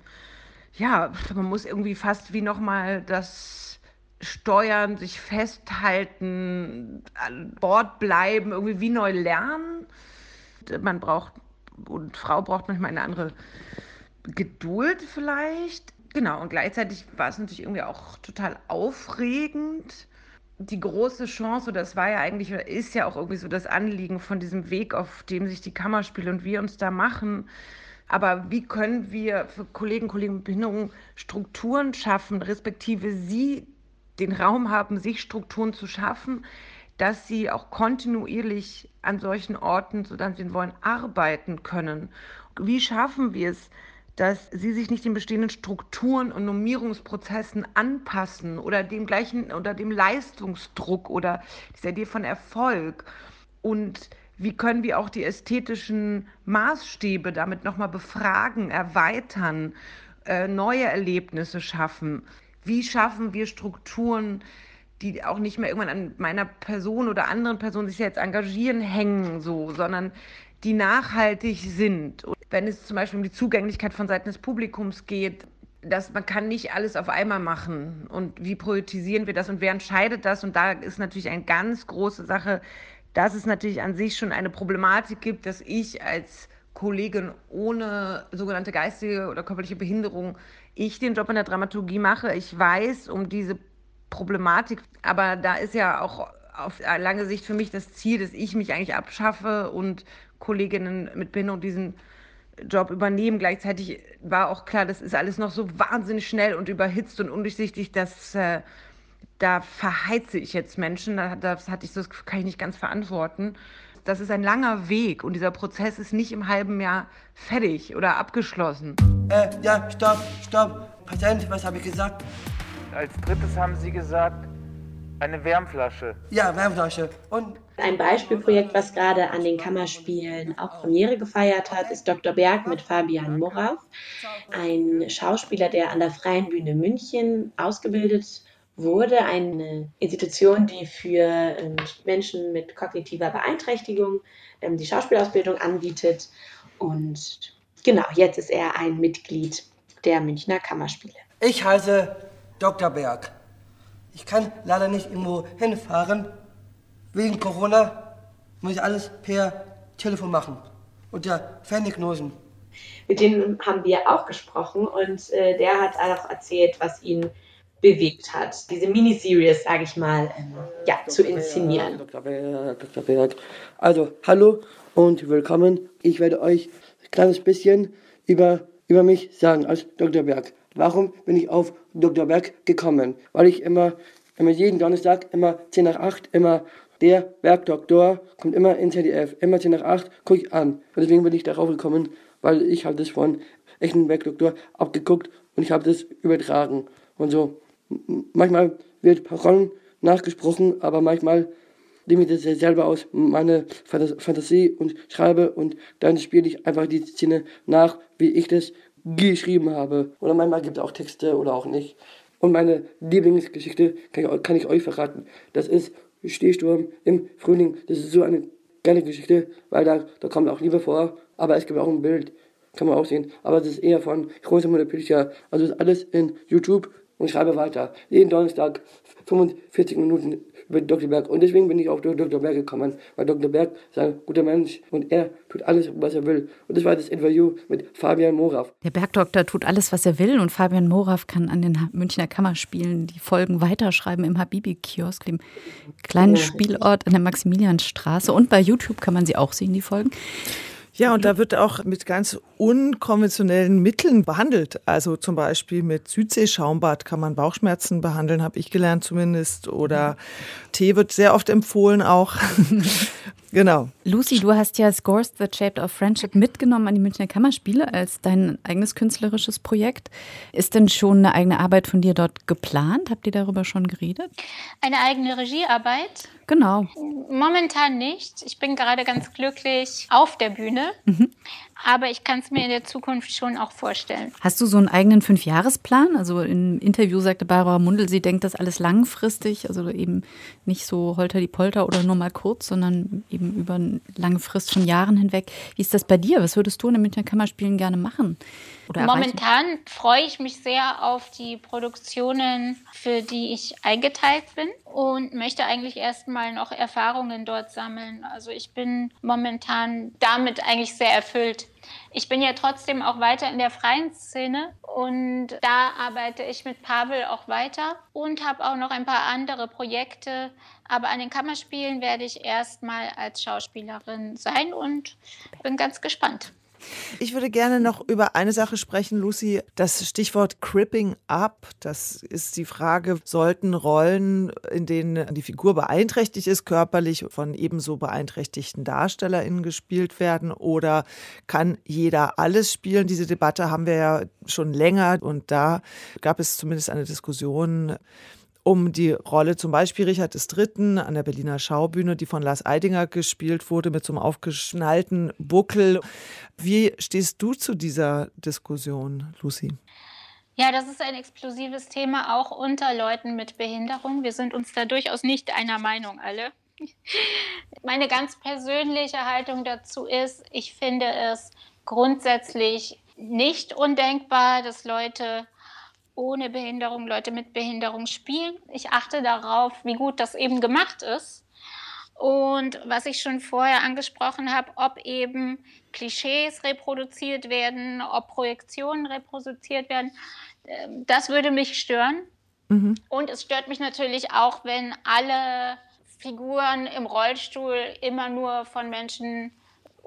ja, man muss irgendwie fast wie nochmal das Steuern, sich festhalten, an Bord bleiben, irgendwie wie neu lernen. Man braucht, und Frau braucht manchmal eine andere Geduld vielleicht. Genau, und gleichzeitig war es natürlich irgendwie auch total aufregend. Die große Chance, oder das war ja eigentlich, ist ja auch irgendwie so das Anliegen von diesem Weg, auf dem sich die Kammerspiele und wir uns da machen. Aber wie können wir für Kollegen, und Kollegen mit Behinderung Strukturen schaffen, respektive sie den Raum haben, sich Strukturen zu schaffen, dass sie auch kontinuierlich an solchen Orten, so dann sie wollen, arbeiten können. Wie schaffen wir es, dass sie sich nicht den bestehenden Strukturen und Normierungsprozessen anpassen oder dem gleichen oder dem Leistungsdruck oder dieser Idee von Erfolg und wie können wir auch die ästhetischen Maßstäbe damit nochmal befragen, erweitern, äh, neue Erlebnisse schaffen? Wie schaffen wir Strukturen, die auch nicht mehr irgendwann an meiner Person oder anderen Personen sich jetzt engagieren, hängen, so, sondern die nachhaltig sind. Wenn es zum Beispiel um die Zugänglichkeit von Seiten des Publikums geht, dass man kann nicht alles auf einmal machen. Und wie priorisieren wir das und wer entscheidet das? Und da ist natürlich eine ganz große Sache, dass es natürlich an sich schon eine Problematik gibt, dass ich als Kollegin ohne sogenannte geistige oder körperliche Behinderung ich den Job in der Dramaturgie mache. Ich weiß um diese Problematik, aber da ist ja auch auf lange Sicht für mich das Ziel, dass ich mich eigentlich abschaffe und Kolleginnen mit Behinderung diesen Job übernehmen. Gleichzeitig war auch klar, das ist alles noch so wahnsinnig schnell und überhitzt und undurchsichtig, dass äh, da verheize ich jetzt Menschen. Das hatte ich so, das kann ich nicht ganz verantworten. Das ist ein langer Weg und dieser Prozess ist nicht im halben Jahr fertig oder abgeschlossen. Äh, ja, stopp, stopp. Patient, was habe ich gesagt? Als drittes haben Sie gesagt, eine Wärmflasche. Ja, Wärmflasche. Und ein Beispielprojekt, was gerade an den Kammerspielen auch Premiere gefeiert hat, ist Dr. Berg mit Fabian Morav, ein Schauspieler, der an der Freien Bühne München ausgebildet wurde, eine Institution, die für ähm, Menschen mit kognitiver Beeinträchtigung ähm, die Schauspielausbildung anbietet. Und genau, jetzt ist er ein Mitglied der Münchner Kammerspiele. Ich heiße Dr. Berg. Ich kann leider nicht irgendwo hinfahren. Wegen Corona muss ich alles per Telefon machen. Unter Ferndiagnosen. Mit dem haben wir auch gesprochen und äh, der hat auch erzählt, was ihn bewegt hat, diese Miniseries, sage ich mal, ähm, ja, zu inszenieren. Dr. Berg, Dr. Berg. Also, hallo und willkommen. Ich werde euch ein kleines bisschen über, über mich sagen als Dr. Berg. Warum bin ich auf Dr. Berg gekommen? Weil ich immer, immer jeden Donnerstag, immer 10 nach 8, immer der Bergdoktor kommt immer in ZDF, immer 10 nach 8, gucke ich an. Und deswegen bin ich darauf gekommen, weil ich habe das von echten Bergdoktor abgeguckt und ich habe das übertragen. Und so, manchmal wird Parolen nachgesprochen, aber manchmal nehme ich das selber aus meiner Fantasie und schreibe und dann spiele ich einfach die Szene nach, wie ich das geschrieben habe. Oder manchmal gibt es auch Texte oder auch nicht. Und meine Lieblingsgeschichte kann ich, kann ich euch verraten. Das ist Stehsturm im Frühling. Das ist so eine geile Geschichte, weil da, da kommt auch Liebe vor, aber es gibt auch ein Bild. Kann man auch sehen. Aber das ist eher von Rosamunde Pilcher. Also ist alles in YouTube und schreibe weiter. Jeden Donnerstag 45 Minuten über Dr. Berg. Und deswegen bin ich auf Dr. Berg gekommen, weil Dr. Berg ist ein guter Mensch und er tut alles, was er will. Und das war das Interview mit Fabian Morav. Der Bergdoktor tut alles, was er will und Fabian Morav kann an den Münchner Kammerspielen die Folgen weiterschreiben im Habibi-Kiosk, dem kleinen Spielort an der Maximilianstraße. Und bei YouTube kann man sie auch sehen, die Folgen. Ja, und da wird auch mit ganz unkonventionellen Mitteln behandelt. Also zum Beispiel mit Südsee-Schaumbad kann man Bauchschmerzen behandeln, habe ich gelernt zumindest. Oder Tee wird sehr oft empfohlen auch. genau. Lucy, du hast ja Scores That Shaped Our Friendship mitgenommen an die Münchner Kammerspiele als dein eigenes künstlerisches Projekt. Ist denn schon eine eigene Arbeit von dir dort geplant? Habt ihr darüber schon geredet? Eine eigene Regiearbeit? Genau. Momentan nicht. Ich bin gerade ganz glücklich auf der Bühne. Mhm. aber ich kann es mir in der Zukunft schon auch vorstellen. Hast du so einen eigenen Fünfjahresplan? Also im Interview sagte Barbara Mundel, sie denkt das alles langfristig, also eben nicht so holter die Polter oder nur mal kurz, sondern eben über eine lange Frist von Jahren hinweg. Wie ist das bei dir? Was würdest du in den Münchner Kammerspielen gerne machen? Momentan freue ich mich sehr auf die Produktionen, für die ich eingeteilt bin und möchte eigentlich erstmal noch Erfahrungen dort sammeln. Also ich bin momentan damit eigentlich sehr erfüllt. Ich bin ja trotzdem auch weiter in der freien Szene und da arbeite ich mit Pavel auch weiter und habe auch noch ein paar andere Projekte. Aber an den Kammerspielen werde ich erstmal als Schauspielerin sein und bin ganz gespannt. Ich würde gerne noch über eine Sache sprechen, Lucy. Das Stichwort Cripping Up. Das ist die Frage, sollten Rollen, in denen die Figur beeinträchtigt ist, körperlich von ebenso beeinträchtigten DarstellerInnen gespielt werden oder kann jeder alles spielen? Diese Debatte haben wir ja schon länger und da gab es zumindest eine Diskussion um die Rolle zum Beispiel Richard III. an der Berliner Schaubühne, die von Lars Eidinger gespielt wurde, mit so einem aufgeschnallten Buckel. Wie stehst du zu dieser Diskussion, Lucy? Ja, das ist ein explosives Thema, auch unter Leuten mit Behinderung. Wir sind uns da durchaus nicht einer Meinung alle. Meine ganz persönliche Haltung dazu ist, ich finde es grundsätzlich nicht undenkbar, dass Leute ohne Behinderung, Leute mit Behinderung spielen. Ich achte darauf, wie gut das eben gemacht ist. Und was ich schon vorher angesprochen habe, ob eben Klischees reproduziert werden, ob Projektionen reproduziert werden, ähm, das würde mich stören. Mhm. Und es stört mich natürlich auch, wenn alle Figuren im Rollstuhl immer nur von Menschen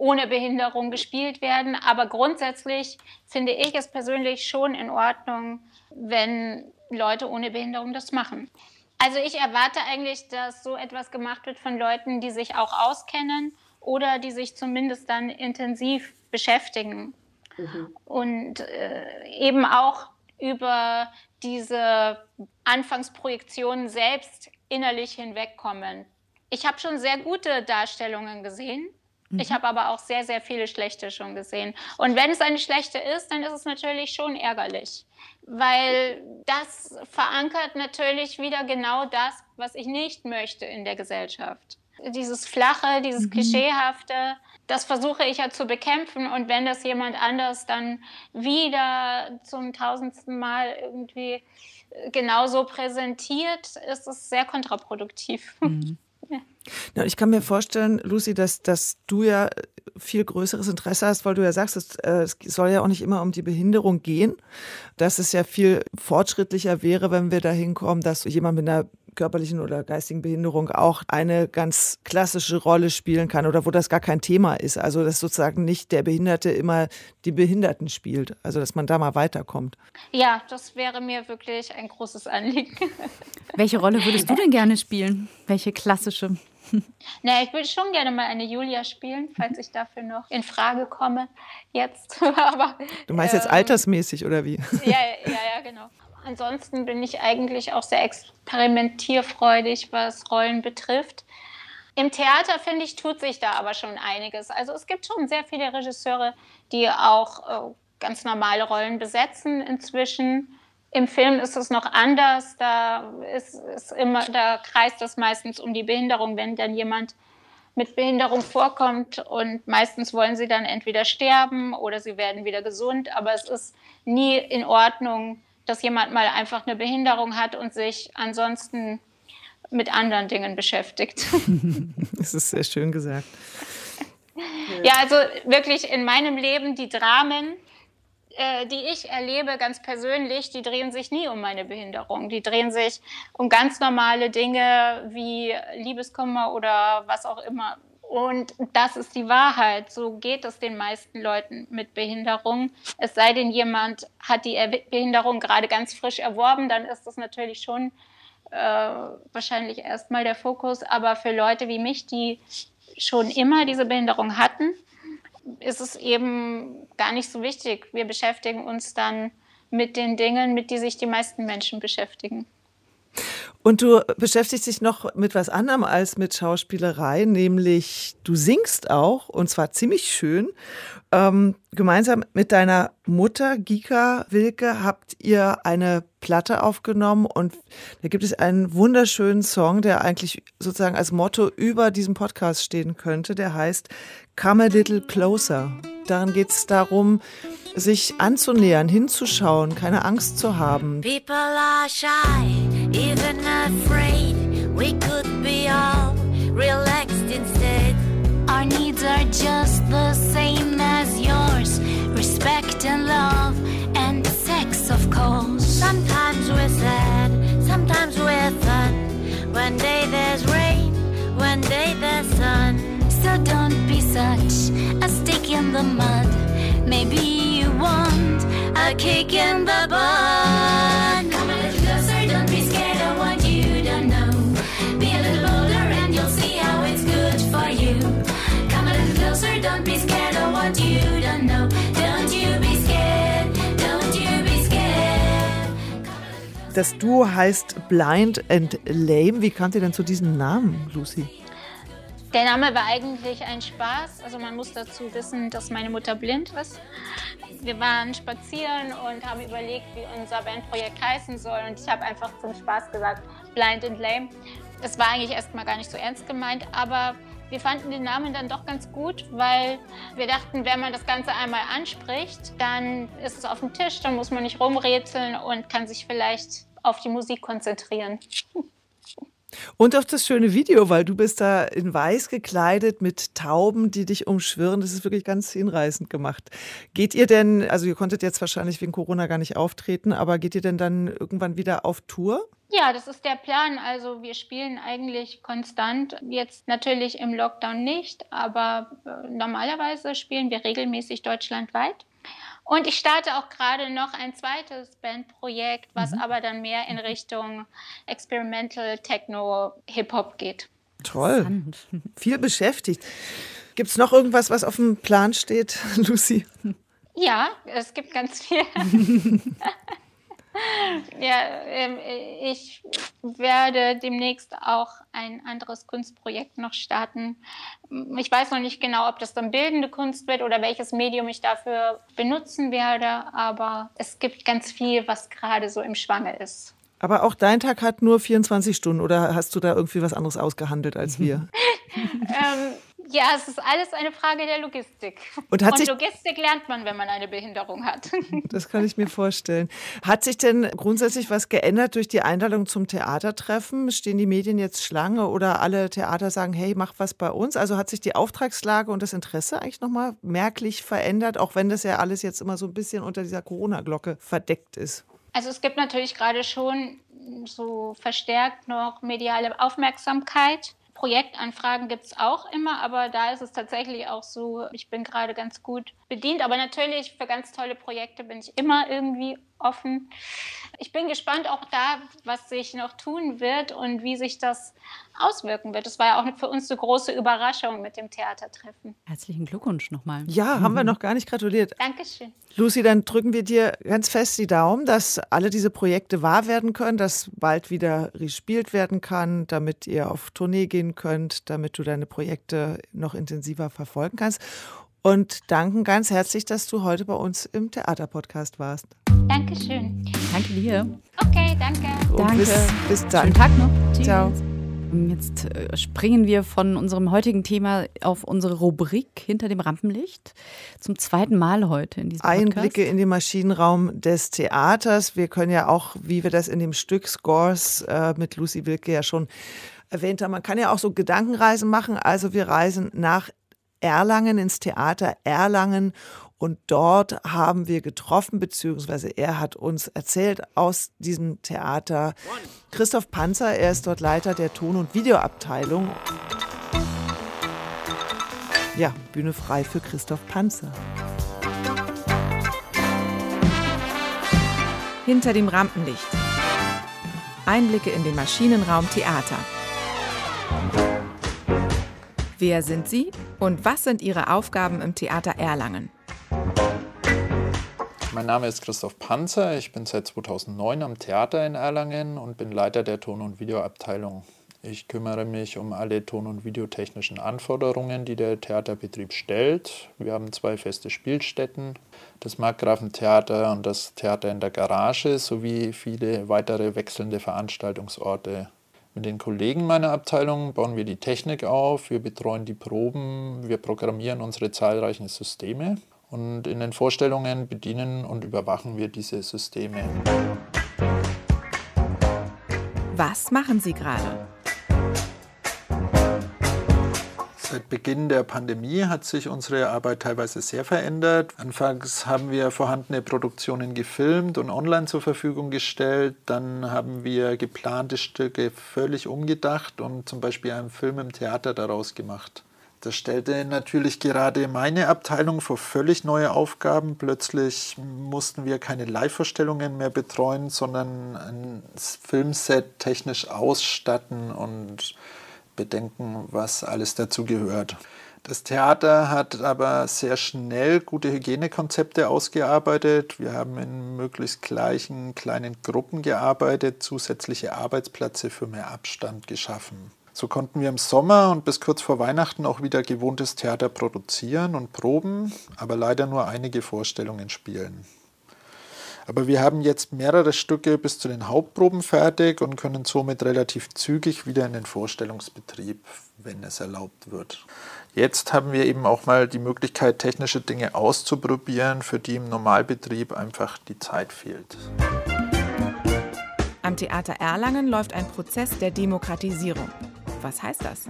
ohne Behinderung gespielt werden. Aber grundsätzlich finde ich es persönlich schon in Ordnung, wenn Leute ohne Behinderung das machen. Also ich erwarte eigentlich, dass so etwas gemacht wird von Leuten, die sich auch auskennen oder die sich zumindest dann intensiv beschäftigen mhm. und äh, eben auch über diese Anfangsprojektionen selbst innerlich hinwegkommen. Ich habe schon sehr gute Darstellungen gesehen ich mhm. habe aber auch sehr, sehr viele schlechte schon gesehen. Und wenn es eine schlechte ist, dann ist es natürlich schon ärgerlich, weil das verankert natürlich wieder genau das, was ich nicht möchte in der Gesellschaft. Dieses Flache, dieses mhm. Klischeehafte, das versuche ich ja zu bekämpfen. Und wenn das jemand anders dann wieder zum tausendsten Mal irgendwie genauso präsentiert, ist es sehr kontraproduktiv. Mhm. Ja. ich kann mir vorstellen, Lucy, dass, dass du ja viel größeres Interesse hast, weil du ja sagst, es, äh, es soll ja auch nicht immer um die Behinderung gehen, dass es ja viel fortschrittlicher wäre, wenn wir dahin kommen, dass jemand mit einer körperlichen oder geistigen Behinderung auch eine ganz klassische Rolle spielen kann oder wo das gar kein Thema ist. Also dass sozusagen nicht der Behinderte immer die Behinderten spielt. Also dass man da mal weiterkommt. Ja, das wäre mir wirklich ein großes Anliegen. Welche Rolle würdest du denn gerne spielen? Welche klassische? Na, ich würde schon gerne mal eine Julia spielen, falls ich dafür noch in Frage komme. Jetzt. Aber, du meinst jetzt ähm, altersmäßig oder wie? Ja, ja, ja, genau. Ansonsten bin ich eigentlich auch sehr experimentierfreudig, was Rollen betrifft. Im Theater, finde ich, tut sich da aber schon einiges. Also es gibt schon sehr viele Regisseure, die auch äh, ganz normale Rollen besetzen inzwischen. Im Film ist es noch anders. Da, ist, ist immer, da kreist es meistens um die Behinderung, wenn dann jemand mit Behinderung vorkommt. Und meistens wollen sie dann entweder sterben oder sie werden wieder gesund. Aber es ist nie in Ordnung, dass jemand mal einfach eine Behinderung hat und sich ansonsten mit anderen Dingen beschäftigt. das ist sehr schön gesagt. Ja, also wirklich in meinem Leben die Dramen, äh, die ich erlebe, ganz persönlich, die drehen sich nie um meine Behinderung. Die drehen sich um ganz normale Dinge wie Liebeskummer oder was auch immer. Und das ist die Wahrheit. So geht es den meisten Leuten mit Behinderung. Es sei denn, jemand hat die Behinderung gerade ganz frisch erworben, dann ist das natürlich schon äh, wahrscheinlich erstmal der Fokus. Aber für Leute wie mich, die schon immer diese Behinderung hatten, ist es eben gar nicht so wichtig. Wir beschäftigen uns dann mit den Dingen, mit die sich die meisten Menschen beschäftigen. Und du beschäftigst dich noch mit was anderem als mit Schauspielerei, nämlich du singst auch und zwar ziemlich schön. Ähm, gemeinsam mit deiner Mutter Gika Wilke habt ihr eine Platte aufgenommen und da gibt es einen wunderschönen Song, der eigentlich sozusagen als Motto über diesem Podcast stehen könnte. Der heißt Come a Little Closer. Darin geht es darum, sich anzunähern, hinzuschauen, keine Angst zu haben. People are shy, even afraid. We could be all relaxed instead. A stick in the mud. Maybe you want a kick in the butt. Come a little closer, don't be scared of what you don't know. Be a little bolder and you'll see how it's good for you. Come a little closer, don't be scared of what you don't know. Don't you be scared, don't you be scared. Das Duo heißt Blind and Lame. Wie kamt ihr denn zu diesem Namen, Lucy? Der Name war eigentlich ein Spaß. Also man muss dazu wissen, dass meine Mutter blind ist. Wir waren spazieren und haben überlegt, wie unser Bandprojekt heißen soll. Und ich habe einfach zum Spaß gesagt, Blind and Lame. Das war eigentlich erstmal gar nicht so ernst gemeint, aber wir fanden den Namen dann doch ganz gut, weil wir dachten, wenn man das Ganze einmal anspricht, dann ist es auf dem Tisch, dann muss man nicht rumrätseln und kann sich vielleicht auf die Musik konzentrieren. Und auf das schöne Video, weil du bist da in weiß gekleidet mit Tauben, die dich umschwirren. Das ist wirklich ganz hinreißend gemacht. Geht ihr denn, also ihr konntet jetzt wahrscheinlich wegen Corona gar nicht auftreten, aber geht ihr denn dann irgendwann wieder auf Tour? Ja, das ist der Plan. Also wir spielen eigentlich konstant. Jetzt natürlich im Lockdown nicht, aber äh, normalerweise spielen wir regelmäßig deutschlandweit. Und ich starte auch gerade noch ein zweites Bandprojekt, was mhm. aber dann mehr in Richtung Experimental Techno Hip-Hop geht. Toll. Viel beschäftigt. Gibt es noch irgendwas, was auf dem Plan steht, Lucy? Ja, es gibt ganz viel. Ja, ähm, ich werde demnächst auch ein anderes Kunstprojekt noch starten. Ich weiß noch nicht genau, ob das dann bildende Kunst wird oder welches Medium ich dafür benutzen werde, aber es gibt ganz viel, was gerade so im Schwange ist. Aber auch dein Tag hat nur 24 Stunden oder hast du da irgendwie was anderes ausgehandelt als wir? ähm, ja, es ist alles eine Frage der Logistik. Und, Und Logistik lernt man, wenn man eine Behinderung hat. Das kann ich mir vorstellen. Hat sich denn grundsätzlich was geändert durch die Einladung zum Theatertreffen? Stehen die Medien jetzt Schlange oder alle Theater sagen, hey, mach was bei uns? Also hat sich die Auftragslage und das Interesse eigentlich nochmal merklich verändert, auch wenn das ja alles jetzt immer so ein bisschen unter dieser Corona-Glocke verdeckt ist? Also es gibt natürlich gerade schon so verstärkt noch mediale Aufmerksamkeit. Projektanfragen gibt es auch immer, aber da ist es tatsächlich auch so, ich bin gerade ganz gut bedient. Aber natürlich für ganz tolle Projekte bin ich immer irgendwie offen. Ich bin gespannt auch da, was sich noch tun wird und wie sich das auswirken wird. Das war ja auch für uns eine große Überraschung mit dem Theatertreffen. Herzlichen Glückwunsch nochmal. Ja, haben wir noch gar nicht gratuliert. Dankeschön. Lucy, dann drücken wir dir ganz fest die Daumen, dass alle diese Projekte wahr werden können, dass bald wieder gespielt werden kann, damit ihr auf Tournee gehen könnt, damit du deine Projekte noch intensiver verfolgen kannst. Und danken ganz herzlich, dass du heute bei uns im Theaterpodcast warst. Dankeschön. Danke dir. Okay, danke. Und danke. Bis, bis dann. Schönen Tag noch. Tschüss. Ciao. Jetzt äh, springen wir von unserem heutigen Thema auf unsere Rubrik hinter dem Rampenlicht. Zum zweiten Mal heute in diesem Podcast. Einblicke in den Maschinenraum des Theaters. Wir können ja auch, wie wir das in dem Stück Scores äh, mit Lucy Wilke ja schon erwähnt haben, man kann ja auch so Gedankenreisen machen. Also wir reisen nach Erlangen ins Theater Erlangen und dort haben wir getroffen, beziehungsweise er hat uns erzählt aus diesem Theater. Christoph Panzer, er ist dort Leiter der Ton- und Videoabteilung. Ja, Bühne frei für Christoph Panzer. Hinter dem Rampenlicht. Einblicke in den Maschinenraum Theater. Wer sind Sie und was sind Ihre Aufgaben im Theater Erlangen? Mein Name ist Christoph Panzer. Ich bin seit 2009 am Theater in Erlangen und bin Leiter der Ton- und Videoabteilung. Ich kümmere mich um alle ton- und videotechnischen Anforderungen, die der Theaterbetrieb stellt. Wir haben zwei feste Spielstätten, das Markgrafentheater und das Theater in der Garage sowie viele weitere wechselnde Veranstaltungsorte. Mit den Kollegen meiner Abteilung bauen wir die Technik auf, wir betreuen die Proben, wir programmieren unsere zahlreichen Systeme und in den Vorstellungen bedienen und überwachen wir diese Systeme. Was machen Sie gerade? Seit Beginn der Pandemie hat sich unsere Arbeit teilweise sehr verändert. Anfangs haben wir vorhandene Produktionen gefilmt und online zur Verfügung gestellt. Dann haben wir geplante Stücke völlig umgedacht und zum Beispiel einen Film im Theater daraus gemacht. Das stellte natürlich gerade meine Abteilung vor völlig neue Aufgaben. Plötzlich mussten wir keine Live-Vorstellungen mehr betreuen, sondern ein Filmset technisch ausstatten und bedenken, was alles dazu gehört. Das Theater hat aber sehr schnell gute Hygienekonzepte ausgearbeitet. Wir haben in möglichst gleichen kleinen Gruppen gearbeitet, zusätzliche Arbeitsplätze für mehr Abstand geschaffen. So konnten wir im Sommer und bis kurz vor Weihnachten auch wieder gewohntes Theater produzieren und proben, aber leider nur einige Vorstellungen spielen. Aber wir haben jetzt mehrere Stücke bis zu den Hauptproben fertig und können somit relativ zügig wieder in den Vorstellungsbetrieb, wenn es erlaubt wird. Jetzt haben wir eben auch mal die Möglichkeit, technische Dinge auszuprobieren, für die im Normalbetrieb einfach die Zeit fehlt. Am Theater Erlangen läuft ein Prozess der Demokratisierung. Was heißt das?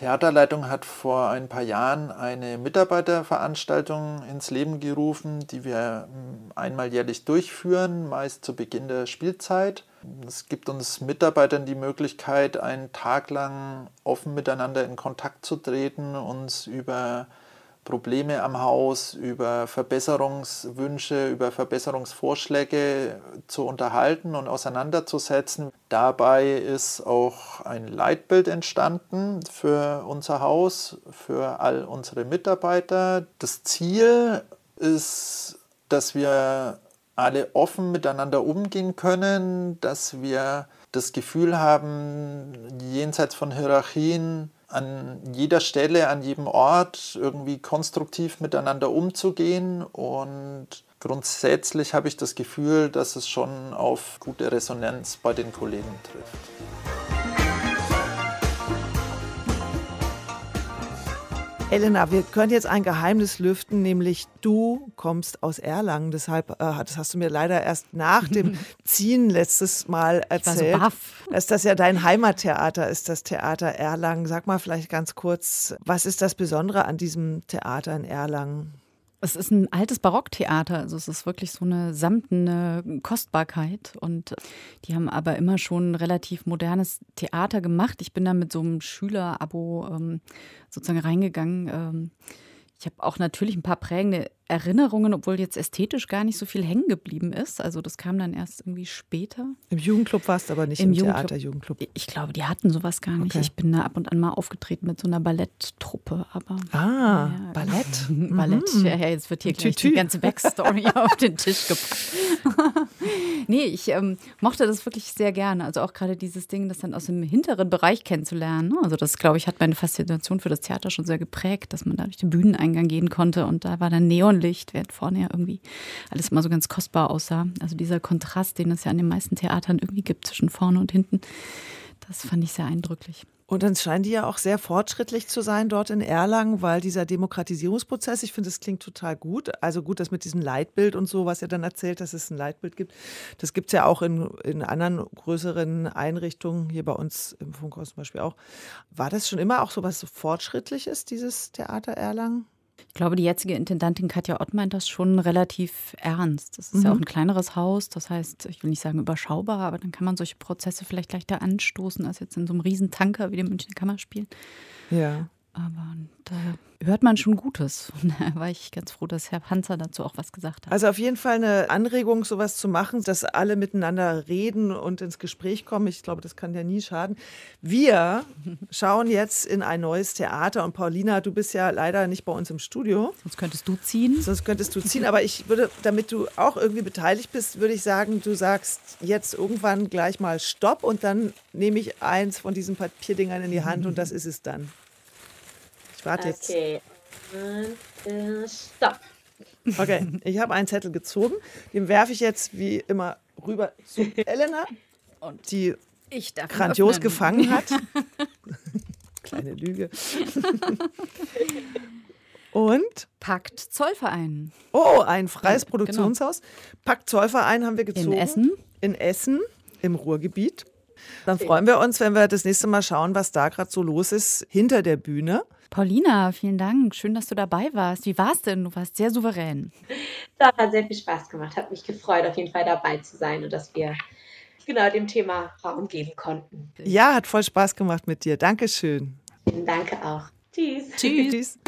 Theaterleitung hat vor ein paar Jahren eine Mitarbeiterveranstaltung ins Leben gerufen, die wir hm, einmal jährlich durchführen, meist zu Beginn der Spielzeit. Es gibt uns Mitarbeitern die Möglichkeit, einen Tag lang offen miteinander in Kontakt zu treten, uns über Probleme am Haus, über Verbesserungswünsche, über Verbesserungsvorschläge zu unterhalten und auseinanderzusetzen. Dabei ist auch ein Leitbild entstanden für unser Haus, für all unsere Mitarbeiter. Das Ziel ist, dass wir alle offen miteinander umgehen können, dass wir das Gefühl haben, jenseits von Hierarchien an jeder Stelle, an jedem Ort irgendwie konstruktiv miteinander umzugehen. Und grundsätzlich habe ich das Gefühl, dass es schon auf gute Resonanz bei den Kollegen trifft. Elena, wir können jetzt ein Geheimnis lüften, nämlich du kommst aus Erlangen. Deshalb, äh, das hast du mir leider erst nach dem Ziehen letztes Mal erzählt. Ich war so baff. Ist das ja dein Heimattheater, ist das Theater Erlangen. Sag mal vielleicht ganz kurz, was ist das Besondere an diesem Theater in Erlangen? Es ist ein altes Barocktheater, also es ist wirklich so eine samtene Kostbarkeit und die haben aber immer schon relativ modernes Theater gemacht. Ich bin da mit so einem Schülerabo ähm, sozusagen reingegangen. Ähm, ich habe auch natürlich ein paar prägende Erinnerungen, obwohl jetzt ästhetisch gar nicht so viel hängen geblieben ist. Also das kam dann erst irgendwie später. Im Jugendclub warst du aber nicht im, im Theaterjugendclub. Ich glaube, die hatten sowas gar nicht. Okay. Ich bin da ab und an mal aufgetreten mit so einer Balletttruppe. Aber, ah, ja, Ballett? Ballett. Mhm. Ja, ja, jetzt wird hier gleich die ganze Backstory auf den Tisch gepackt. nee, ich ähm, mochte das wirklich sehr gerne. Also auch gerade dieses Ding, das dann aus dem hinteren Bereich kennenzulernen. Also das, glaube ich, hat meine Faszination für das Theater schon sehr geprägt, dass man da durch den Bühneneingang gehen konnte und da war dann Neon Licht, während vorne ja irgendwie alles immer so ganz kostbar aussah. Also dieser Kontrast, den es ja an den meisten Theatern irgendwie gibt zwischen vorne und hinten, das fand ich sehr eindrücklich. Und dann scheinen die ja auch sehr fortschrittlich zu sein dort in Erlangen, weil dieser Demokratisierungsprozess, ich finde, das klingt total gut. Also gut, das mit diesem Leitbild und so, was ihr dann erzählt, dass es ein Leitbild gibt. Das gibt es ja auch in, in anderen größeren Einrichtungen, hier bei uns im Funkhaus zum Beispiel auch. War das schon immer auch so was Fortschrittliches, dieses Theater Erlangen? Ich glaube, die jetzige Intendantin Katja Ott meint das schon relativ ernst. Das ist mhm. ja auch ein kleineres Haus, das heißt, ich will nicht sagen überschaubar, aber dann kann man solche Prozesse vielleicht leichter anstoßen als jetzt in so einem Riesentanker wie dem Münchner Kammerspiel. Ja. Aber da hört man schon Gutes. Und da war ich ganz froh, dass Herr Panzer dazu auch was gesagt hat. Also auf jeden Fall eine Anregung, sowas zu machen, dass alle miteinander reden und ins Gespräch kommen. Ich glaube, das kann ja nie schaden. Wir schauen jetzt in ein neues Theater und Paulina, du bist ja leider nicht bei uns im Studio. Sonst könntest du ziehen. Sonst könntest du ziehen, aber ich würde, damit du auch irgendwie beteiligt bist, würde ich sagen, du sagst jetzt irgendwann gleich mal Stopp und dann nehme ich eins von diesen Papierdingern in die Hand und das ist es dann. Ich warte jetzt. Okay. Und äh, stopp. Okay, ich habe einen Zettel gezogen. Den werfe ich jetzt wie immer rüber zu Elena, die Ich grandios öffnen. gefangen hat. Kleine Lüge. Und? Pakt Zollverein. Oh, ein freies Ja, Produktionshaus. Pakt Zollverein haben wir gezogen. Essen. In Essen, im Ruhrgebiet. Dann freuen wir uns, wenn wir das nächste Mal schauen, was da gerade so los ist hinter der Bühne. Paulina, vielen Dank. Schön, dass du dabei warst. Wie war es denn? Du warst sehr souverän. Das hat sehr viel Spaß gemacht. Hat mich gefreut, auf jeden Fall dabei zu sein und dass wir genau dem Thema Raum geben konnten. Ja, hat voll Spaß gemacht mit dir. Dankeschön. Vielen Dank auch. Tschüss. Tschüss.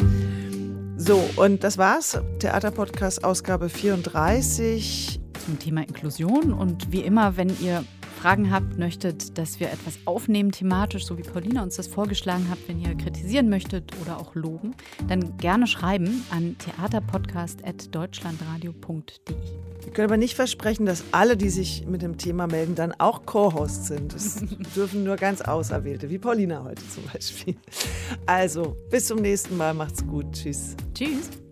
So, und das war's. Theaterpodcast Ausgabe 34. Zum Thema Inklusion. Und wie immer, wenn ihr Fragen habt, möchtet, dass wir etwas aufnehmen thematisch, so wie Paulina uns das vorgeschlagen hat, wenn ihr kritisieren möchtet oder auch loben, dann gerne schreiben an theaterpodcast.deutschlandradio.de. Wir können aber nicht versprechen, dass alle, die sich mit dem Thema melden, dann auch Co-Host sind. Es dürfen nur ganz Auserwählte, wie Paulina heute zum Beispiel. Also, bis zum nächsten Mal. Macht's gut. Tschüss. Tschüss.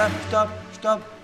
Äh, ja, stopp, stopp.